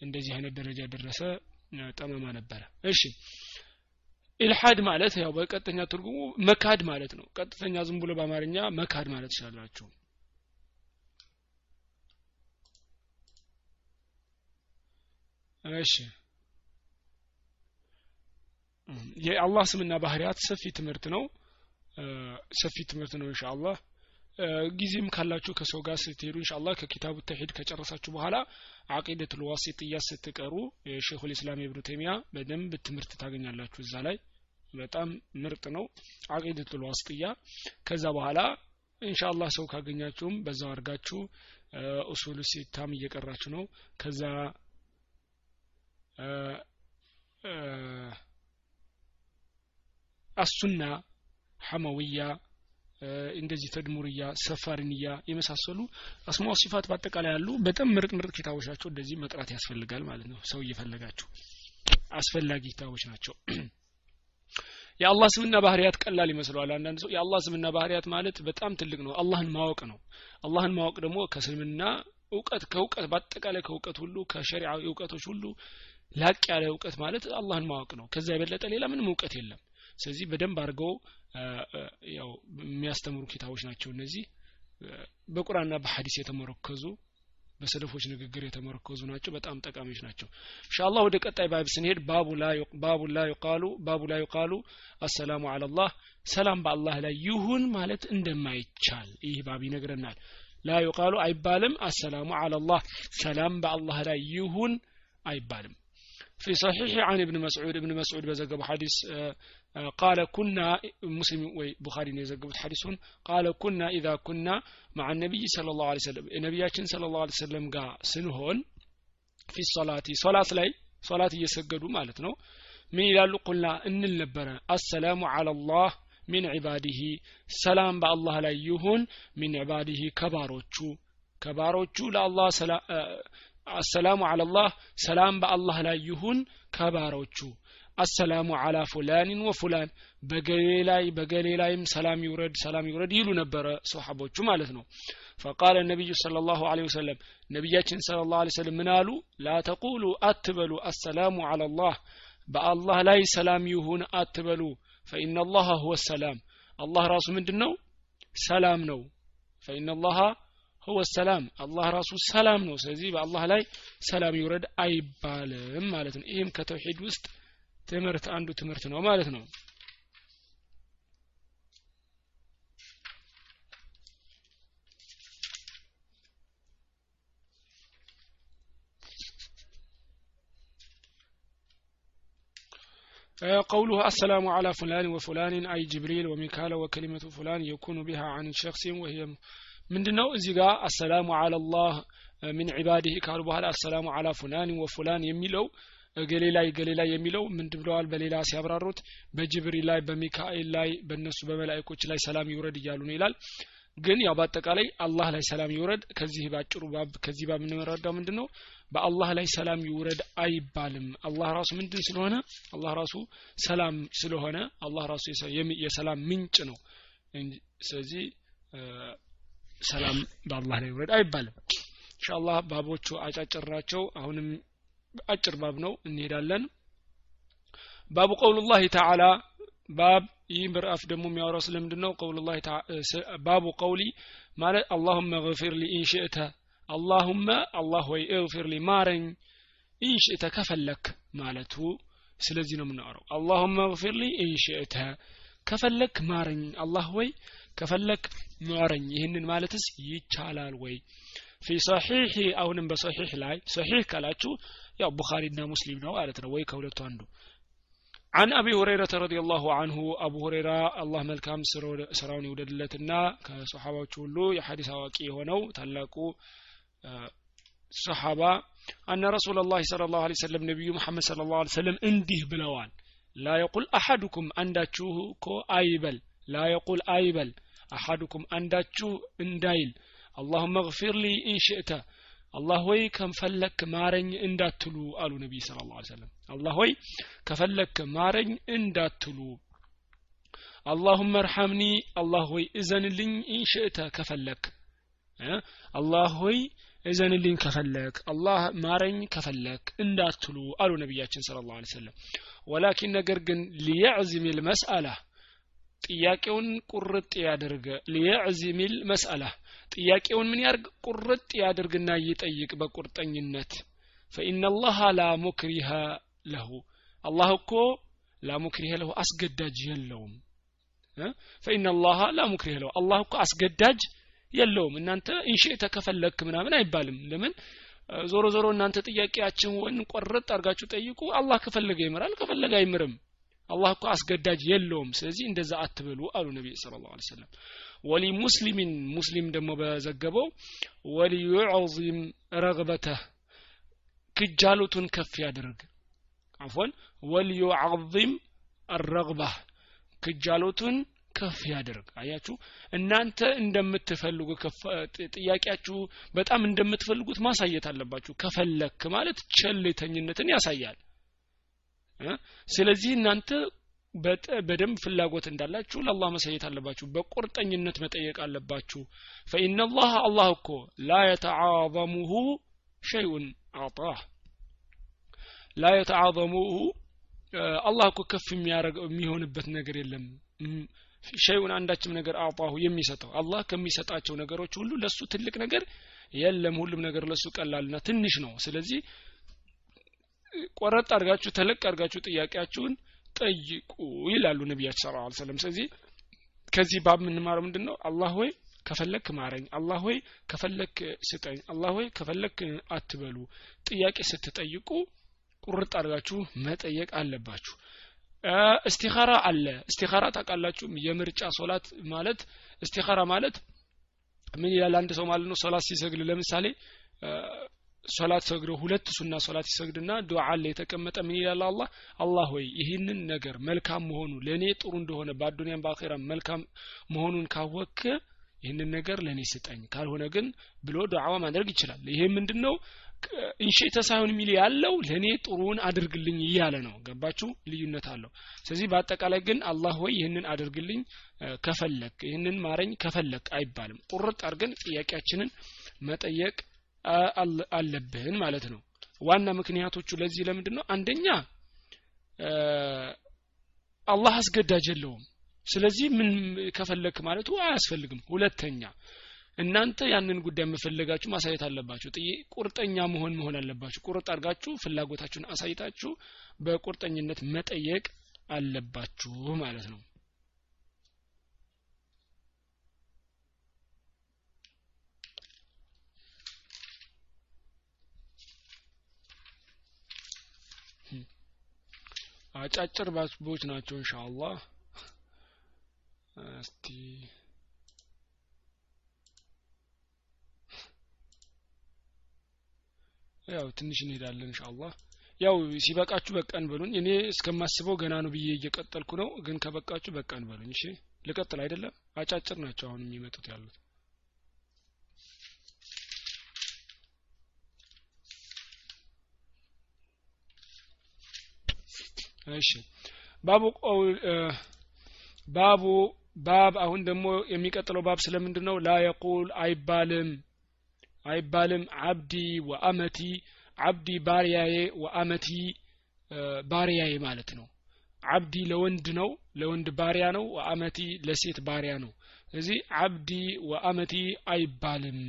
እንደዚህ አይነት ደረጃ ደረሰ። ጠመማ ነበረ። እሺ ኢልሃድ ማለት ያው በቀጥተኛ ትርጉሙ መካድ ማለት ነው። ቀጥተኛ ዝም ብሎ በአማርኛ መካድ ማለት ይችላላችሁ እሺ። የአላህ ስምና ባህሪያት ሰፊ ትምህርት ነው። ሰፊ ትምህርት ነው ኢንሻአላህ። ጊዜም ካላችሁ ከሰው ጋር ስትሄዱ ኢንሻአላህ ከኪታቡ ተሂድ ከጨረሳችሁ በኋላ አቂደቱል ዋሲጥያ ስትቀሩ የሼኹል ኢስላም ኢብኑ ተይሚያ በደንብ ትምህርት ታገኛላችሁ እዛ ላይ። በጣም ምርጥ ነው። አቂደቱል ዋሲጥያ ከዛ በኋላ ኢንሻአላህ ሰው ካገኛችሁም በዛው አድርጋችሁ ኡሱል ሲታም እየቀራችሁ ነው። ከዛ አሱና ሐመውያ እንደዚህ ተድሙርያ ሰፋሪንያ የመሳሰሉ አስማ ሲፋት በአጠቃላይ ያሉ በጣም ምርጥ ምርጥ ኪታቦች ናቸው እንደዚህ መቅራት ያስፈልጋል ማለት ነው። ሰው እየፈለጋችሁ አስፈላጊ ኪታቦች ናቸው። የአላህ ስምና ባህሪያት ቀላል ይመስለዋል። አንዳንድ ሰው የአላህ ስምና ባህሪያት ማለት በጣም ትልቅ ነው። አላህን ማወቅ ነው። አላህን ማወቅ ደግሞ ከስልምና እውቀት ከእውቀት በአጠቃላይ ከእውቀት ሁሉ ከሸሪዓ እውቀቶች ሁሉ ላቅ ያለ እውቀት ማለት አላህን ማወቅ ነው። ከዛ የበለጠ ሌላ ምንም እውቀት የለም። ስለዚህ በደንብ አድርገው ያው የሚያስተምሩ ኪታቦች ናቸው እነዚህ። በቁርአንና በሐዲስ የተመረከዙ በሰለፎች ንግግር የተመረኮዙ ናቸው። በጣም ጠቃሚዎች ናቸው። ኢንሻአላህ ወደ ቀጣይ ባብ ስንሄድ ባቡ ላ ይቃሉ ባቡ ላ ይቃሉ አሰላሙ አላላህ ሰላም በአላህ ላይ ይሁን ማለት እንደማይቻል ይህ ባብ ይነግረናል። ላ ይቃሉ አይባልም አሰላሙ አላላህ ሰላም በአላህ ላይ ይሁን አይባልም في صحيح عن ابن مسعود ابن مسعود بزقب حديث قال كنا مسلم بخاري يزقب حديث قال كنا إذا كنا مع النبي صلى الله عليه وسلم النبي صلى الله عليه وسلم قا سنهون في الصلاة صلاة لي صلاة يسجدوا مالتنا من إلى قلنا إن النبرة السلام على الله من عباده سلام بالله لا يهون من عباده كباروتشو كباروتشو لا الله سلام አሰላሙ አላላህ ሰላም በአላህ ላይ ይሁን ከባሮቹ አሰላሙ አላ ፉላኒን ወፉላን በገሌ ላይ በገሌ ላይም ሰላም ይውረድ ሰላም ይውረድ ይሉ ነበረ ሰሓቦቹ ማለት ነው ፈቃለ ነቢዩ صلى الله عليه وسلم ነቢያችን صلى الله عليه وسلم ምን አሉ ላ ተቁሉ አትበሉ አሰላሙ على الله በአላህ ላይ ሰላም ይሁን አትበሉ ፈኢነ አላህ ሁወ ሰላም አላህ ራሱ ምንድን ነው ሰላም ነው ፈኢነ አላህ ሁወ ሰላም አላህ ራሱ ሰላም ነው ስለዚህ በአላህ ላይ ሰላም ይውረድ አይባልም ማለት ነው ይህም ከተውሂድ ውስጥ ትምህርት አንዱ ትምህርት ነው ማለት ነው قوله السلام على فلان وفلان أي جبريل وميكال وكلمة فلان يكون بها عن شخص وهي ምንድነው? እዚህ ጋር አሰላሙ አላላህ ሚን ዒባዲህ ካሉ በኋላ አሰላሙ አላ ፉላን ወፉላን የሚለው ገሌ ላይ ገሌ ላይ የሚለው ምንድ ብለዋል? በሌላ ሲያብራሩት በጅብሪል ላይ በሚካኤል ላይ በእነሱ በመላይኮች ላይ ሰላም ይውረድ እያሉ ነው ይላል። ግን ያው በአጠቃላይ አላህ ላይ ሰላም ይውረድ። ከዚህ ባጭሩ ባብ ከዚህ ባብ የምንረዳው ምንድን ነው በአላህ ላይ ሰላም ይውረድ አይባልም። አላህ ራሱ ምንድን ስለሆነ? አላህ ራሱ ሰላም ስለሆነ አላህ ራሱ የሰላም ምንጭ ነው። ስለዚህ ሰላም በአላህ ላይ ይውረድ አይባልም። ኢንሻአላህ ባቦቹ አጫጭር አሁንም አጭር ባብ ነው። እንሄዳለን። ባቡ ቀውሉላህ ተዓላ ባብ ይህ ምዕራፍ ደግሞ የሚያወራው ስለምንድን ነው ቀውሉላህ ባቡ ቀውሊ ማለት አላሁመ ግፊር ሊ ኢንሽእተ አላሁመ አላህ ወይ እግፊር ሊ ማረኝ ኢንሽእተ ከፈለክ ማለቱ። ስለዚህ ነው የምናወራው። አላሁመ ግፊር ሊ ኢንሽእተ ከፈለክ ማረኝ አላህ ወይ ከፈለክ ማረኝ ይህንን ማለትስ ይቻላል ወይ ፊ ሰሒሕ አሁንም በሰሒሕ ላይ ሰሒሕ ካላችሁ ያው ቡኻሪና ሙስሊም ነው ማለት ነው ወይ ከሁለቱ አንዱ عن أبي هريرة رضي الله عنه أبو هريرة الله ملكام سراون يودلتنا كصحابة ሁሉ የሐዲስ አዋቂ የሆነው ታላቁ ሰሓባ أن رسول الله صلى الله عليه وسلم نبي محمد صلى الله عليه وسلم እንዲህ ብለዋል لا يقول أحدكم አንዳችሁ እኮ አይበል لا يقول أيبل أحدكم أنداتشو إندايل. اللهم اغفر لي إن شئت. الله وي كم فلك مارن إنداتلو قالوا نبي صلى الله عليه وسلم. الله وي كفلك مارن إنداتلو. اللهم ارحمني. الله وي إذن لي إن شئت كفلك. الله وي إذن لي كفلك. الله مارن كفلك. إنداتلو قالوا نبي صلى الله عليه وسلم. ولكن نقرقن ليعزم المسألة. ጥያቄውን ቁርጥ ያደርገ ሊየዕዝሚል መስአላ ጥያቄውን ምን ያርግ? ቁርጥ ያድርግና ይጠይቅ በቁርጠኝነት። ፈኢናላሃ ላ ሙክሪሃ ለሁ አላህ እኮ ላ ሙክሪሃ ለሁ አስገዳጅ የለውም። ፈኢናላሃ ላ ሙክሪሃ ለሁ አላህ እኮ አስገዳጅ የለውም። እናንተ ኢንሽእተ ከፈለክ ምናምን አይባልም። ለምን? ዞሮ ዞሮ እናንተ ጥያቄያችሁን ቆረጥ አድርጋችሁ ጠይቁ። አላህ ከፈለገ ይምራል ከፈለገ አይምርም አላህ እኮ አስገዳጅ የለውም። ስለዚህ እንደዛ አትበሉ አሉ ነቢ ስለ ላ ሰለም ወሊ ሙስሊሚን ሙስሊም ደግሞ በዘገበው ወሊዩዕዚም ረግበተህ ክጃሎቱን ከፍ ያድርግ። አፎን ወሊዩዓዚም አረግባህ ክጃሎቱን ከፍ ያደርግ አያችሁ እናንተ እንደምትፈልጉ ጥያቄያችሁ በጣም እንደምትፈልጉት ማሳየት አለባችሁ። ከፈለክ ማለት ቸልተኝነትን ያሳያል ስለዚህ እናንተ በደንብ ፍላጎት እንዳላችሁ ለአላህ መሳየት አለባችሁ በቁርጠኝነት መጠየቅ አለባችሁ። ፈኢናላህ አላህ እኮ ላ የተዓظሙሁ ሸይኡን አጣህ። ላ የተዓظሙሁ አላህ እኮ ከፍ የሚሆንበት ነገር የለም። ሸይኡን አንዳችም ነገር አጣሁ የሚሰጠው። አላህ ከሚሰጣቸው ነገሮች ሁሉ ለሱ ትልቅ ነገር የለም። ሁሉም ነገር ለሱ ቀላልና ትንሽ ነው። ስለዚህ ቆረጥ አድርጋችሁ ተለቅ አድርጋችሁ ጥያቄያችሁን ጠይቁ ይላሉ ነቢያችን ስለ ላ ሰለም ስለዚህ ከዚህ ባብ የምንማረው ምንድን ነው አላህ ሆይ ከፈለክ ማረኝ አላህ ሆይ ከፈለክ ስጠኝ አላህ ሆይ ከፈለክ አትበሉ። ጥያቄ ስትጠይቁ ቁርጥ አድርጋችሁ መጠየቅ አለባችሁ። እስቲኻራ አለ። እስቲኻራ ታውቃላችሁ? የምርጫ ሶላት ማለት እስቲኻራ ማለት ምን ይላል? አንድ ሰው ማለት ነው ሶላት ሲሰግድ ለምሳሌ ሶላት ሰግዶ ሁለት ሱና ሶላት ይሰግድና ዱዓ አለ የተቀመጠ ምን ይላል አላህ? አላህ ሆይ ይህንን ነገር መልካም መሆኑ ለእኔ ጥሩ እንደሆነ በአዱኒያም በአኼራ መልካም መሆኑን ካወክ ይህንን ነገር ለእኔ ስጠኝ። ካልሆነ ግን ብሎ ዱዓዋ ማድረግ ይችላል። ይሄ ምንድን ነው እንሽተ ሳይሆን የሚል ያለው ለእኔ ጥሩውን አድርግልኝ እያለ ነው። ገባችሁ? ልዩነት አለው። ስለዚህ በአጠቃላይ ግን አላህ ወይ ይህንን አድርግልኝ ከፈለክ ይህንን ማረኝ ከፈለክ አይባልም። ቁርጥ አድርገን ጥያቄያችንን መጠየቅ አለብን ማለት ነው። ዋና ምክንያቶቹ ለዚህ ለምንድን ነው አንደኛ አላህ አስገዳጅ የለውም። ስለዚህ ምን ከፈለክ ማለቱ አያስፈልግም። ሁለተኛ እናንተ ያንን ጉዳይ መፈለጋችሁ ማሳየት አለባችሁ። ጥዬ ቁርጠኛ መሆን መሆን አለባችሁ። ቁርጥ አድርጋችሁ ፍላጎታችሁን አሳይታችሁ በቁርጠኝነት መጠየቅ አለባችሁ ማለት ነው አጫጭር ባስቦች ናቸው ኢንሻአላህ። እስቲ ያው ትንሽ እንሄዳለን ኢንሻአላህ። ያው ሲበቃችሁ በቃን በሉኝ። እኔ እስከማስበው ገና ነው ብዬ እየቀጠልኩ ነው ግን ከበቃችሁ በቃን በሉኝ። እሺ ልቀጥል አይደለም? አጫጭር ናቸው አሁን የሚመጡት ያሉት እሺ። ባቡ ባቡ ባብ አሁን ደግሞ የሚቀጥለው ባብ ስለምንድን ነው ላ የቁል አይባልም አይባልም አብዲ ወአመቲ አብዲ ባሪያዬ ወአመቲ ባሪያዬ ማለት ነው። አብዲ ለወንድ ነው ለወንድ ባሪያ ነው ወአመቲ ለሴት ባሪያ ነው። ስለዚህ አብዲ ወአመቲ አይባልም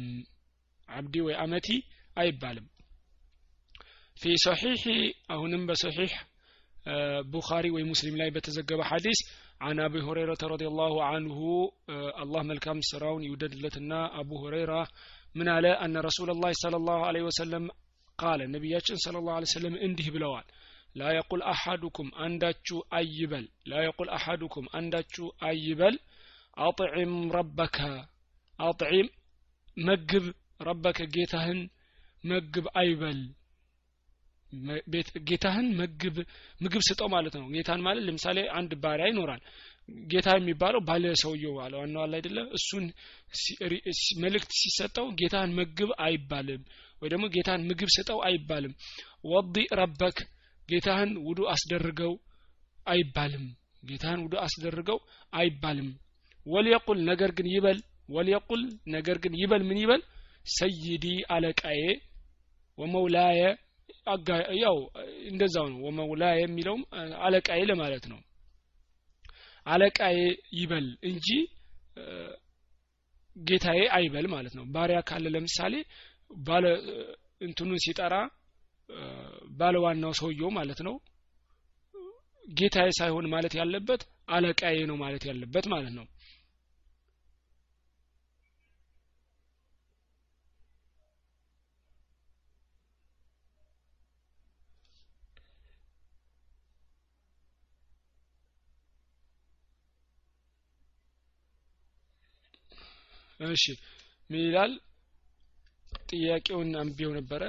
አብዲ ወይ አመቲ አይባልም። ፊ ሰሒሕ አሁንም በሰሒሕ ቡኻሪ ወይ ሙስሊም ላይ በተዘገበ ሐዲስ عن أبي هريرة رضي الله عنه الله ملكام سراون يوددلتنا أبو هريرة من على أن رسول الله صلى الله عليه وسلم قال النبي صلى الله عليه وسلم انده بلوان لا يقول أحدكم أنداتشو أيبل لا يقول أحدكم أنداتشو أيبل أطعم ربك أطعم مجب ربك جيتهن مجب أيبل ጌታህን ምግብ ምግብ ስጠው ማለት ነው። ጌታን ማለት ለምሳሌ አንድ ባሪያ ይኖራል። ጌታ የሚባለው ባለ ሰውየው አለ አለ አይደለ? እሱን መልእክት ሲሰጠው ጌታን ምግብ አይባልም ወይ ደግሞ ጌታን ምግብ ስጠው አይባልም። ወዲ ረበክ ጌታህን ውዱ አስደርገው አይባልም። ጌታህን ውዱ አስደርገው አይባልም። ወልየቁል ነገር ግን ይበል። ወልየቁል ነገር ግን ይበል። ምን ይበል? ሰይዲ አለቃዬ ወመውላየ ያው እንደዛው ነው። ወመውላ የሚለውም አለቃዬ ለማለት ነው። አለቃዬ ይበል እንጂ ጌታዬ አይበል ማለት ነው። ባሪያ ካለ ለምሳሌ ባለ እንትኑን ሲጠራ ባለ ዋናው ሰውየው ማለት ነው። ጌታዬ ሳይሆን ማለት ያለበት አለቃዬ ነው ማለት ያለበት ማለት ነው እሺ። ምን ይላል? ጥያቄውን አንብቤው ነበረ።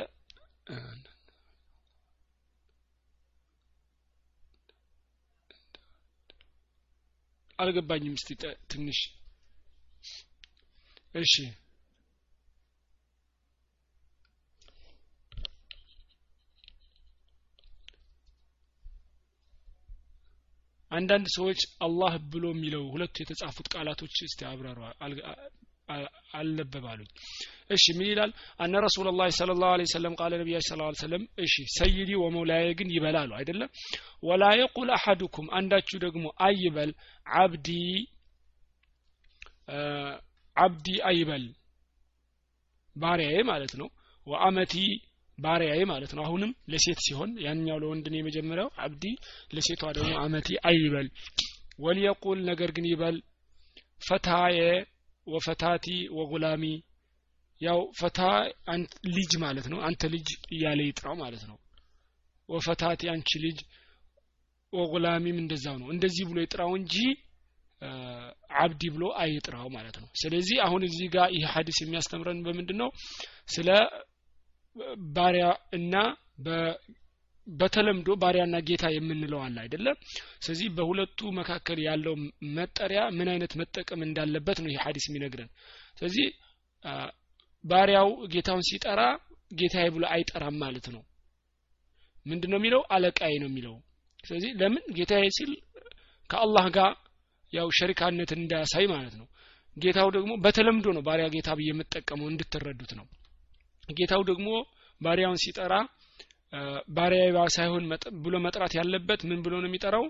አልገባኝም እስቲ ትንሽ። እሺ። አንዳንድ ሰዎች አላህ ብሎ የሚለው ሁለቱ የተጻፉት ቃላቶች እስቲ አብራሩ አልነበባሉኝ እሺ ምን ይላል? አነ ረሱል ላ ስለ ላሁ ለ ሰለም ቃለ ነቢያ ስ ሰለም እሺ ሰይዲ ወመውላየ ግን ይበላሉ አይደለም ወላ የቁል አሐዱኩም አንዳችሁ ደግሞ አይበል አብዲ አብዲ አይበል ባሪያዬ ማለት ነው። ወአመቲ ባሪያዬ ማለት ነው። አሁንም ለሴት ሲሆን ያኛው ለወንድ ነው የመጀመሪያው? አብዲ ለሴቷ ደግሞ አመቲ አይበል። ወልየቁል ነገር ግን ይበል። ፈታየ ወፈታቲ ወጉላሚ። ያው ፈታ ልጅ ማለት ነው። አንተ ልጅ እያለ ይጥራው ማለት ነው። ወፈታቲ አንቺ ልጅ ወጉላሚም እንደዛው ነው። እንደዚህ ብሎ ይጥራው እንጂ አብዲ ብሎ አይጥራው ማለት ነው። ስለዚህ አሁን እዚህ ጋር ይህ ሀዲስ የሚያስተምረን በምንድን ነው ስለ ባሪያ እና በተለምዶ ባሪያና ጌታ የምንለው አለ አይደለም ስለዚህ በሁለቱ መካከል ያለው መጠሪያ ምን አይነት መጠቀም እንዳለበት ነው ይህ ሀዲስ የሚነግረን። ስለዚህ ባሪያው ጌታውን ሲጠራ ጌታዬ ብሎ አይጠራም ማለት ነው። ምንድን ነው የሚለው? አለቃዬ ነው የሚለው። ስለዚህ ለምን? ጌታዬ ሲል ከአላህ ጋር ያው ሸሪካነትን እንዳያሳይ ማለት ነው። ጌታው ደግሞ በተለምዶ ነው ባሪያ ጌታ ብዬ የምጠቀመው እንድትረዱት ነው። ጌታው ደግሞ ባሪያውን ሲጠራ ባሪያ ሳይሆን ብሎ መጥራት ያለበት ምን ብሎ ነው የሚጠራው?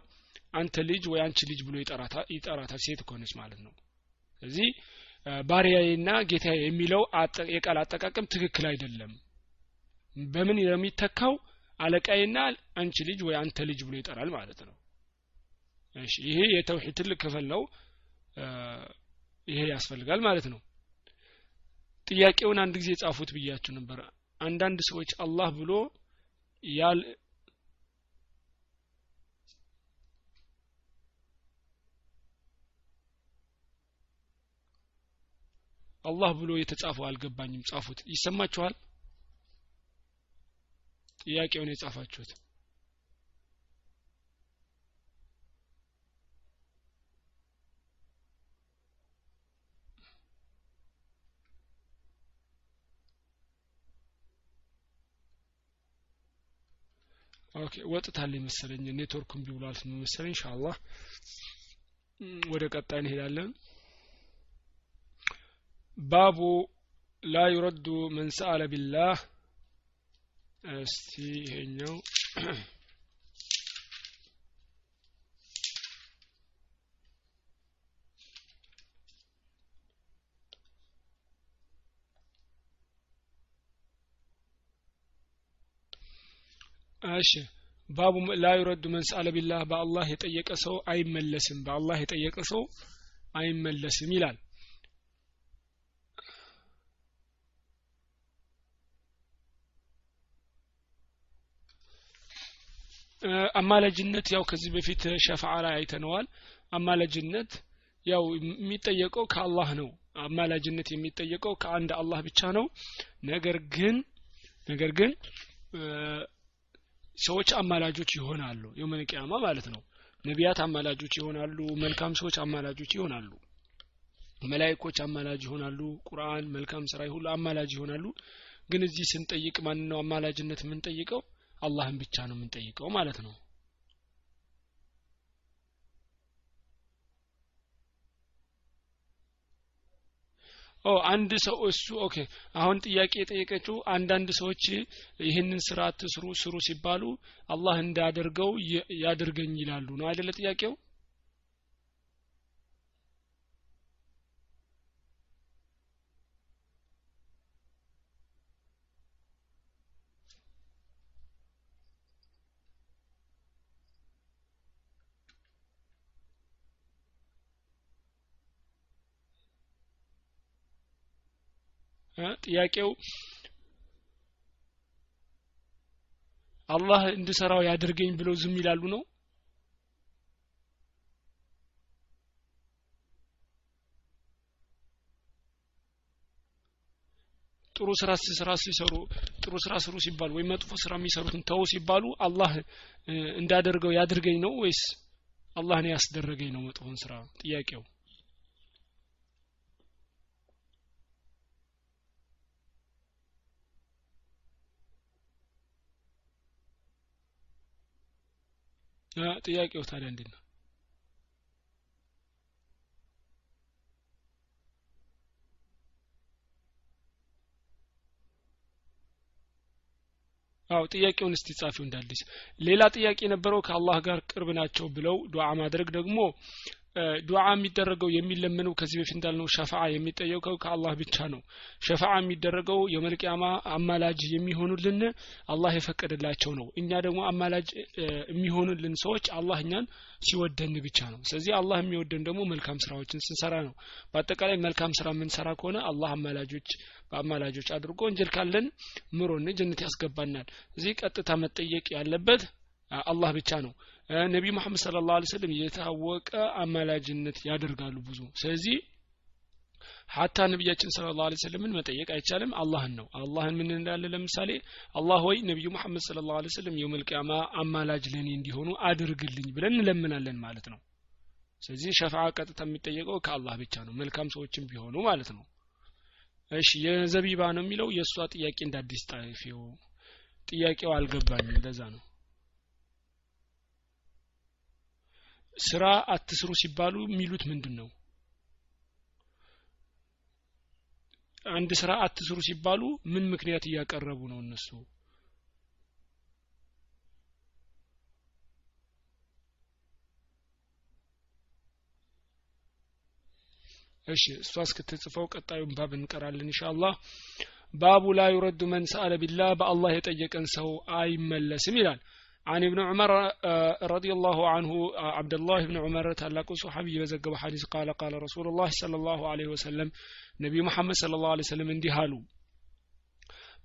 አንተ ልጅ ወይ አንቺ ልጅ ብሎ ይጠራታል። ሴት ከሆነች ማለት ነው። ስለዚህ ባሪያዬና ጌታዬ የሚለው የቃል አጠቃቀም ትክክል አይደለም። በምን የሚተካው? አለቃዬና አንቺ ልጅ ወይ አንተ ልጅ ብሎ ይጠራል ማለት ነው። እሺ ይሄ የተውሂድ ትልቅ ክፍል ነው። ይሄ ያስፈልጋል ማለት ነው። ጥያቄውን አንድ ጊዜ ጻፉት ብያችሁ ነበር። አንዳንድ ሰዎች አላህ ብሎ ያል አላህ ብሎ የተጻፈው አልገባኝም። ጻፉት። ይሰማችኋል? ጥያቄውን የጻፋችሁት OK ወጥታለኝ መሰለኝ ኔትወርኩም ቢብሏል መሰለኝ። ኢንሻአላህ ወደ ቀጣይ እንሄዳለን። ባቡ ላ ዩረዱ መን ሰአለ ቢላህ። እስቲ ይሄኛው እሺ። ባቡ ላ ዩረዱ ቢላህ በአላህ የጠየቀ ሰው አይመለስም በአላህ የጠየቀ ሰው አይመለስም ይላል። አማላጅነት ያው ከዚህ በፊት ሸፋዓ ላይ አይተነዋል። አማላጅነት ያው የሚጠየቀው ከአላህ ነው። አማላጅነት የሚጠየቀው ከአንድ አላህ ብቻ ነው። ነገር ግን ነገር ግን ሰዎች አማላጆች ይሆናሉ። የውመልቅያማ ማለት ነው። ነቢያት አማላጆች ይሆናሉ መልካም ሰዎች አማላጆች ይሆናሉ መላይኮች አማላጅ ይሆናሉ ቁርአን መልካም ስራ ሁሉ አማላጅ ይሆናሉ። ግን እዚህ ስንጠይቅ ማን ነው አማላጅነት የምንጠይቀው? አላህን ብቻ ነው የምንጠይቀው ማለት ነው ኦ አንድ ሰው እሱ OK። አሁን ጥያቄ የጠየቀችው አንዳንድ ሰዎች ይህንን ስራ ትስሩ ስሩ ሲባሉ አላህ እንዳደርገው ያድርገኝ ይላሉ ነው አይደለ ጥያቄው ጥያቄው አላህ እንድሰራው ያድርገኝ ብለው ዝም ይላሉ ነው? ጥሩ ስራ ስራ ሲሰሩ ጥሩ ስራ ስሩ ሲባሉ ወይም መጥፎ ስራ የሚሰሩትን ተው ሲባሉ አላህ እንዳደርገው ያድርገኝ ነው ወይስ አላህ ነው ያስደረገኝ ነው መጥፎን ስራ? ጥያቄው ጥያቄው ታዲያ እንዴት ነው? አው ጥያቄውን እስቲ ጻፊው እንዳዲስ። ሌላ ጥያቄ የነበረው ከአላህ ጋር ቅርብ ናቸው ብለው ዱዓ ማድረግ ደግሞ ዱዓ የሚደረገው የሚለመነው ከዚህ በፊት እንዳልነው ሸፋዓ የሚጠየቀው ከአላህ ብቻ ነው። ሸፋዓ የሚደረገው የመልቅያማ አማላጅ የሚሆኑልን አላህ የፈቀደላቸው ነው። እኛ ደግሞ አማላጅ የሚሆኑልን ሰዎች አላህ እኛን ሲወደን ብቻ ነው። ስለዚህ አላህ የሚወደን ደግሞ መልካም ስራዎችን ስንሰራ ነው። በአጠቃላይ መልካም ስራ የምንሰራ ከሆነ አላህ አማላጆች በአማላጆች አድርጎ ወንጀል ካለን ምሮን ጀነት ያስገባናል። እዚህ ቀጥታ መጠየቅ ያለበት አላህ ብቻ ነው ነቢዩ መሐመድ ስለ ላሁ ስለም የታወቀ አማላጅነት ያደርጋሉ ብዙ። ስለዚህ ሀታ ነቢያችን ስለ ላሁ ስለምን መጠየቅ አይቻልም። አላህን ነው። አላህን ምን እንዳለ ለምሳሌ አላህ ወይ ነቢዩ መሐመድ ስለ ላሁ ስለም የውመልቅያማ አማላጅ ለእኔ እንዲሆኑ አድርግልኝ ብለን እንለምናለን ማለት ነው። ስለዚህ ሸፋዓ ቀጥታ የሚጠየቀው ከአላህ ብቻ ነው። መልካም ሰዎችም ቢሆኑ ማለት ነው። እሺ የዘቢባ ነው የሚለው የእሷ ጥያቄ እንደ አዲስ ጣፊው ጥያቄው አልገባኝም። ለዛ ነው ስራ አትስሩ ሲባሉ የሚሉት ምንድን ነው አንድ ስራ አትስሩ ሲባሉ ምን ምክንያት እያቀረቡ ነው እነሱ? እሺ እሷ እስክትጽፈው ቀጣዩን ባብ እንቀራለን ኢንሻአላህ። ባቡ ላ ዩረዱ መን ሰአለ ቢላህ በአላህ የጠየቀን ሰው አይመለስም ይላል عن ابن عمر آه، رضي الله عنه آه، عبد الله بن عمر ታላቁ ሶሐቢ قال ሐዲስ الله ቃለ ረሱሉላህ ሰለላሁ ዐለይሂ ወሰለም ነቢዩ መሐመድ ሰለላሁ ዐለይሂ ወሰለም እንዲህ አሉ።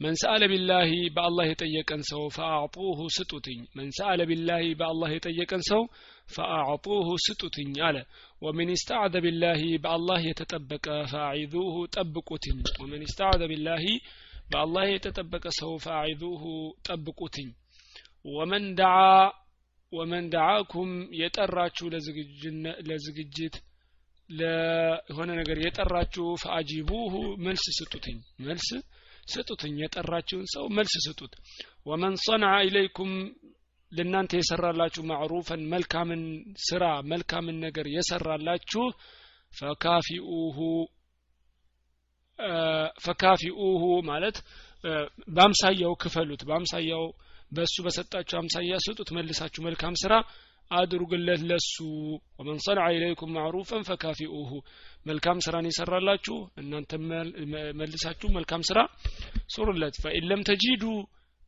من سأل بالله بالله يتيقن سو فأعطوه ستوتين من سأل بالله بالله يتيقن سو فأعطوه ستوتين على ومن استعذ بالله بالله يتطبق فأعذوه طبقوتين ومن استعذ بالله بالله يتطبق سو فأعذوه طبقوتين ወመን ደዓ ወመን ደዓኩም የጠራችሁ ለዝግጅት ለሆነ ነገር የጠራችሁ ፈአጂቡሁ መልስ ስጡትኝ መልስ ስጡትኝ የጠራችሁን ሰው መልስ ስጡት። ወመን ሰንዐ ኢለይኩም ለእናንተ የሰራላችሁ ማዕሩፈን መልካምን ስራ መልካምን ነገር የሰራላችሁ ፈካፊኡሁ ፈካፊኡሁ ማለት በአምሳያው ክፈሉት በአምሳያው በእሱ በሰጣችሁ አምሳያ ስጡት መልሳችሁ መልካም ስራ አድርጉለት ለሱ ወመን ሰንዐ ኢለይኩም ማዕሩፈን ፈካፊኡሁ መልካም ስራን የሰራላችሁ እናንተ መልሳችሁ መልካም ስራ ሱሩለት። ፈኢን ለም ተጂዱ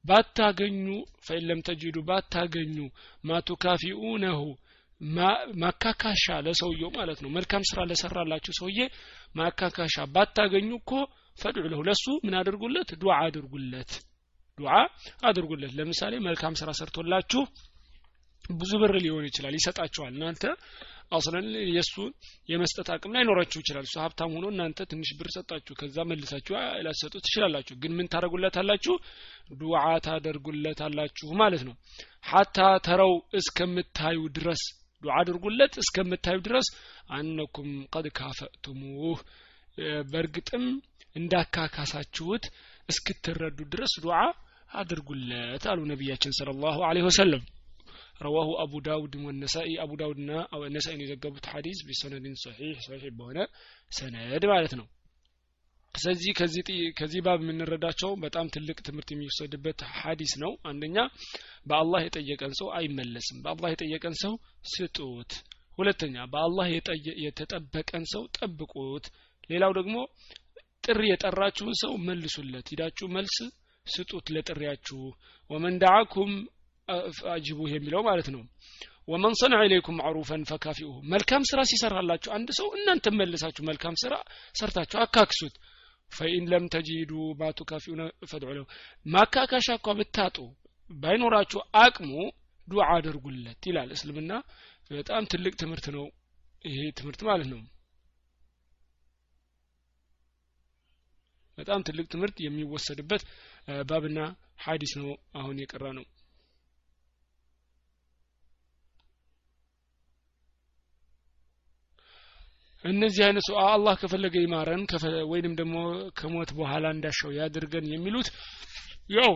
ባታገኙ ፈኢን ለም ተጂዱ ባታገኙ ማቱካፊኡነሁ ማካካሻ ለሰውየው ማለት ነው። መልካም ስራ ለሰራላችሁ ሰውዬ ማካካሻ ባታገኙ እኮ ፈድዑ ለሁ ለሱ ምን አድርጉለት? ዱዓ አድርጉለት ዱዓ አድርጉለት። ለምሳሌ መልካም ስራ ሰርቶላችሁ ብዙ ብር ሊሆን ይችላል ይሰጣችኋል። እናንተ አስለን የእሱን የመስጠት አቅም ላይኖራችሁ ይችላል። እሱ ሀብታም ሆኖ እናንተ ትንሽ ብር ሰጣችሁ ከዛ መልሳችሁ ላሰጡ ትችላላችሁ። ግን ምን ታደርጉለታላችሁ? ዱዓ ታደርጉለታላችሁ ማለት ነው። ሀታ ተረው እስከምታዩ ድረስ ዱዓ አድርጉለት። እስከምታዩ ድረስ አነኩም ቀድ ካፈእቱሙህ። በእርግጥም እንዳካካሳችሁት እስክትረዱ ድረስ ዱዓ አድርጉለት አሉ ነቢያችን ስለ ላሁ ለ ወሰለም። ረዋሁ አቡ ዳውድ ወነሳኢ አቡ ዳውድና ነሳኢን የዘገቡት ሐዲስ ቢሰነድን ሰሒሕ ሰሒሕ በሆነ ሰነድ ማለት ነው። ስለዚህ ከዚህ ባብ የምንረዳቸው በጣም ትልቅ ትምህርት የሚወሰድበት ሐዲስ ነው። አንደኛ በአላህ የጠየቀን ሰው አይመለስም። በአላህ የጠየቀን ሰው ስጡት። ሁለተኛ በአላህ የተጠበቀን ሰው ጠብቁት። ሌላው ደግሞ ጥሪ የጠራችሁን ሰው መልሱለት። ሂዳችሁ መልስ ስጡት ለጥሪያችሁ። ወመን ዳዓኩም አጅቡ የሚለው ማለት ነው። ወመን ሰንዐ ኢለይኩም ማዕሩፈን ፈካፊኡሁ መልካም ስራ ሲሰራላችሁ አንድ ሰው እናንተ መልሳችሁ መልካም ስራ ሰርታችሁ አካክሱት። ፈኢን ለም ተጂዱ ማቱካፊኡነ ፈድዑ ለሁ። ማካካሻ እኳ ብታጡ ባይኖራችሁ አቅሙ ዱዓ አድርጉለት ይላል። እስልምና በጣም ትልቅ ትምህርት ነው። ይሄ ትምህርት ማለት ነው በጣም ትልቅ ትምህርት የሚወሰድበት ባብና ሀዲስ ነው አሁን የቀራ ነው እነዚህ አይነት ሰው አላህ ከፈለገ ይማረን ወይንም ደግሞ ከሞት በኋላ እንዳሻው ያድርገን የሚሉት ያው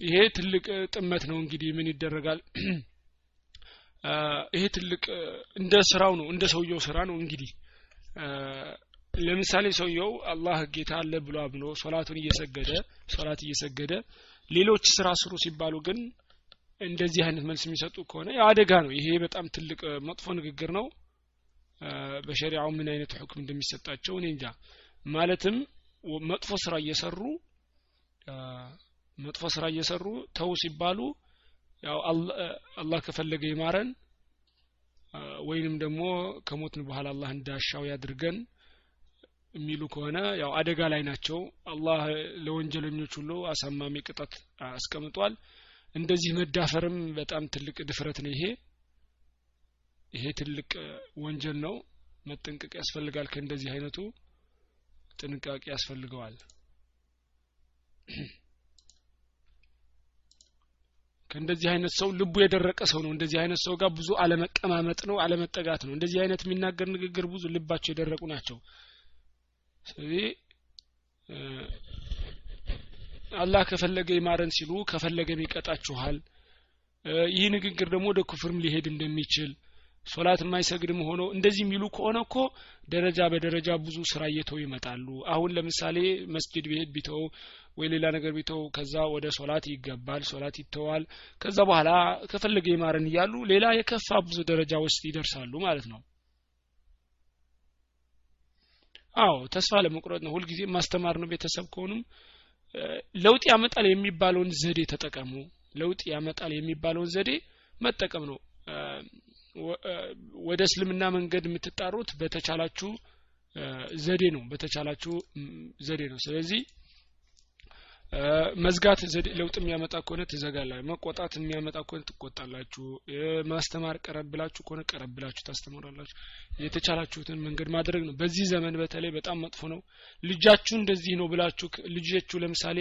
ይሄ ትልቅ ጥመት ነው እንግዲህ ምን ይደረጋል? ይሄ ትልቅ እንደ ስራው ነው እንደ ሰውየው ስራ ነው እንግዲህ ለምሳሌ ሰውየው አላህ ጌታ አለ ብሎ አምኖ ሶላቱን እየሰገደ ሶላት እየሰገደ ሌሎች ስራ ስሩ ሲባሉ ግን እንደዚህ አይነት መልስ የሚሰጡ ከሆነ አደጋ ነው። ይሄ በጣም ትልቅ መጥፎ ንግግር ነው። በሸሪዓው ምን አይነት ሁክም እንደሚሰጣቸው እኔ እንጃ። ማለትም መጥፎ ስራ እየሰሩ መጥፎ ስራ እየሰሩ ተው ሲባሉ ያው አላህ ከፈለገ ይማረን። ወይንም ደግሞ ከሞትን በኋላ አላህ እንዳሻው ያድርገን የሚሉ ከሆነ ያው አደጋ ላይ ናቸው። አላህ ለወንጀለኞች ሁሉ አሳማሚ ቅጣት አስቀምጧል። እንደዚህ መዳፈርም በጣም ትልቅ ድፍረት ነው ይሄ። ይሄ ትልቅ ወንጀል ነው። መጠንቀቅ ያስፈልጋል። ከእንደዚህ አይነቱ ጥንቃቄ ያስፈልገዋል። ከእንደዚህ አይነት ሰው ልቡ የደረቀ ሰው ነው። እንደዚህ አይነት ሰው ጋር ብዙ አለመቀማመጥ ነው አለመጠጋት ነው። እንደዚህ አይነት የሚናገር ንግግር ብዙ ልባቸው የደረቁ ናቸው ስለዚህ አላህ ከፈለገ ይማረን ሲሉ ከፈለገም ይቀጣችኋል ይህ ንግግር ደግሞ ወደ ኩፍርም ሊሄድ እንደሚችል ሶላት የማይሰግድም ሆኖ እንደዚህ የሚሉ ከሆነ እኮ ደረጃ በደረጃ ብዙ ስራ እየተው ይመጣሉ። አሁን ለምሳሌ መስጅድ ቤት ቢተው ወይ ሌላ ነገር ቢተው ከዛ ወደ ሶላት ይገባል ሶላት ይተዋል። ከዛ በኋላ ከፈለገ ይማረን እያሉ ሌላ የከፋ ብዙ ደረጃ ውስጥ ይደርሳሉ ማለት ነው አዎ ተስፋ ለመቁረጥ ነው። ሁልጊዜ ማስተማር ነው። ቤተሰብ ከሆኑም ለውጥ ያመጣል የሚባለውን ዘዴ ተጠቀሙ። ለውጥ ያመጣል የሚባለውን ዘዴ መጠቀም ነው። ወደ እስልምና መንገድ የምትጣሩት በተቻላችሁ ዘዴ ነው። በተቻላችሁ ዘዴ ነው። ስለዚህ መዝጋት ለውጥ የሚያመጣ ከሆነ ትዘጋላችሁ መቆጣት የሚያመጣ ከሆነ ትቆጣላችሁ ማስተማር ቀረብላችሁ ከሆነ ቀረብላችሁ ታስተምራላችሁ። የተቻላችሁትን መንገድ ማድረግ ነው። በዚህ ዘመን በተለይ በጣም መጥፎ ነው። ልጃችሁ እንደዚህ ነው ብላችሁ ልጃችሁ ለምሳሌ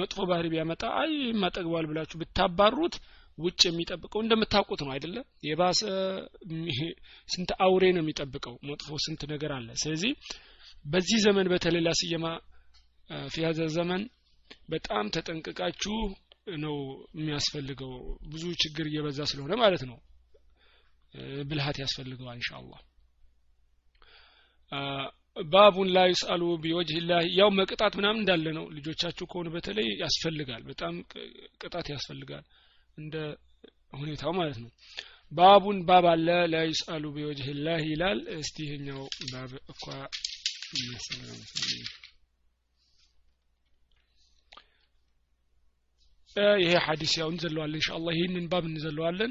መጥፎ ባህሪ ቢያመጣ አይ ማጠግቧል ብላችሁ ብታባሩት ውጭ የሚጠብቀው እንደምታውቁት ነው አይደለ? የባሰ ስንት አውሬ ነው የሚጠብቀው መጥፎ ስንት ነገር አለ። ስለዚህ በዚህ ዘመን በተለይ ላስየማ ፊያዘ ዘመን በጣም ተጠንቅቃችሁ ነው የሚያስፈልገው። ብዙ ችግር እየበዛ ስለሆነ ማለት ነው። ብልሃት ያስፈልገዋል ኢንሻአላህ። ባቡን ላ ዩስአሉ ቢወጅህ ላህ ያው መቅጣት ምናምን እንዳለ ነው። ልጆቻችሁ ከሆኑ በተለይ ያስፈልጋል። በጣም ቅጣት ያስፈልጋል እንደ ሁኔታው ማለት ነው። ባቡን ባብ አለ። ላ ዩስአሉ ቢወጅህ ላህ ይላል። እስቲ ይሄኛው ባብ እኳ ይሄ ሐዲስ ያው እንዘለዋለን ኢንሻአላህ። ይህንን ባብ እንዘለዋለን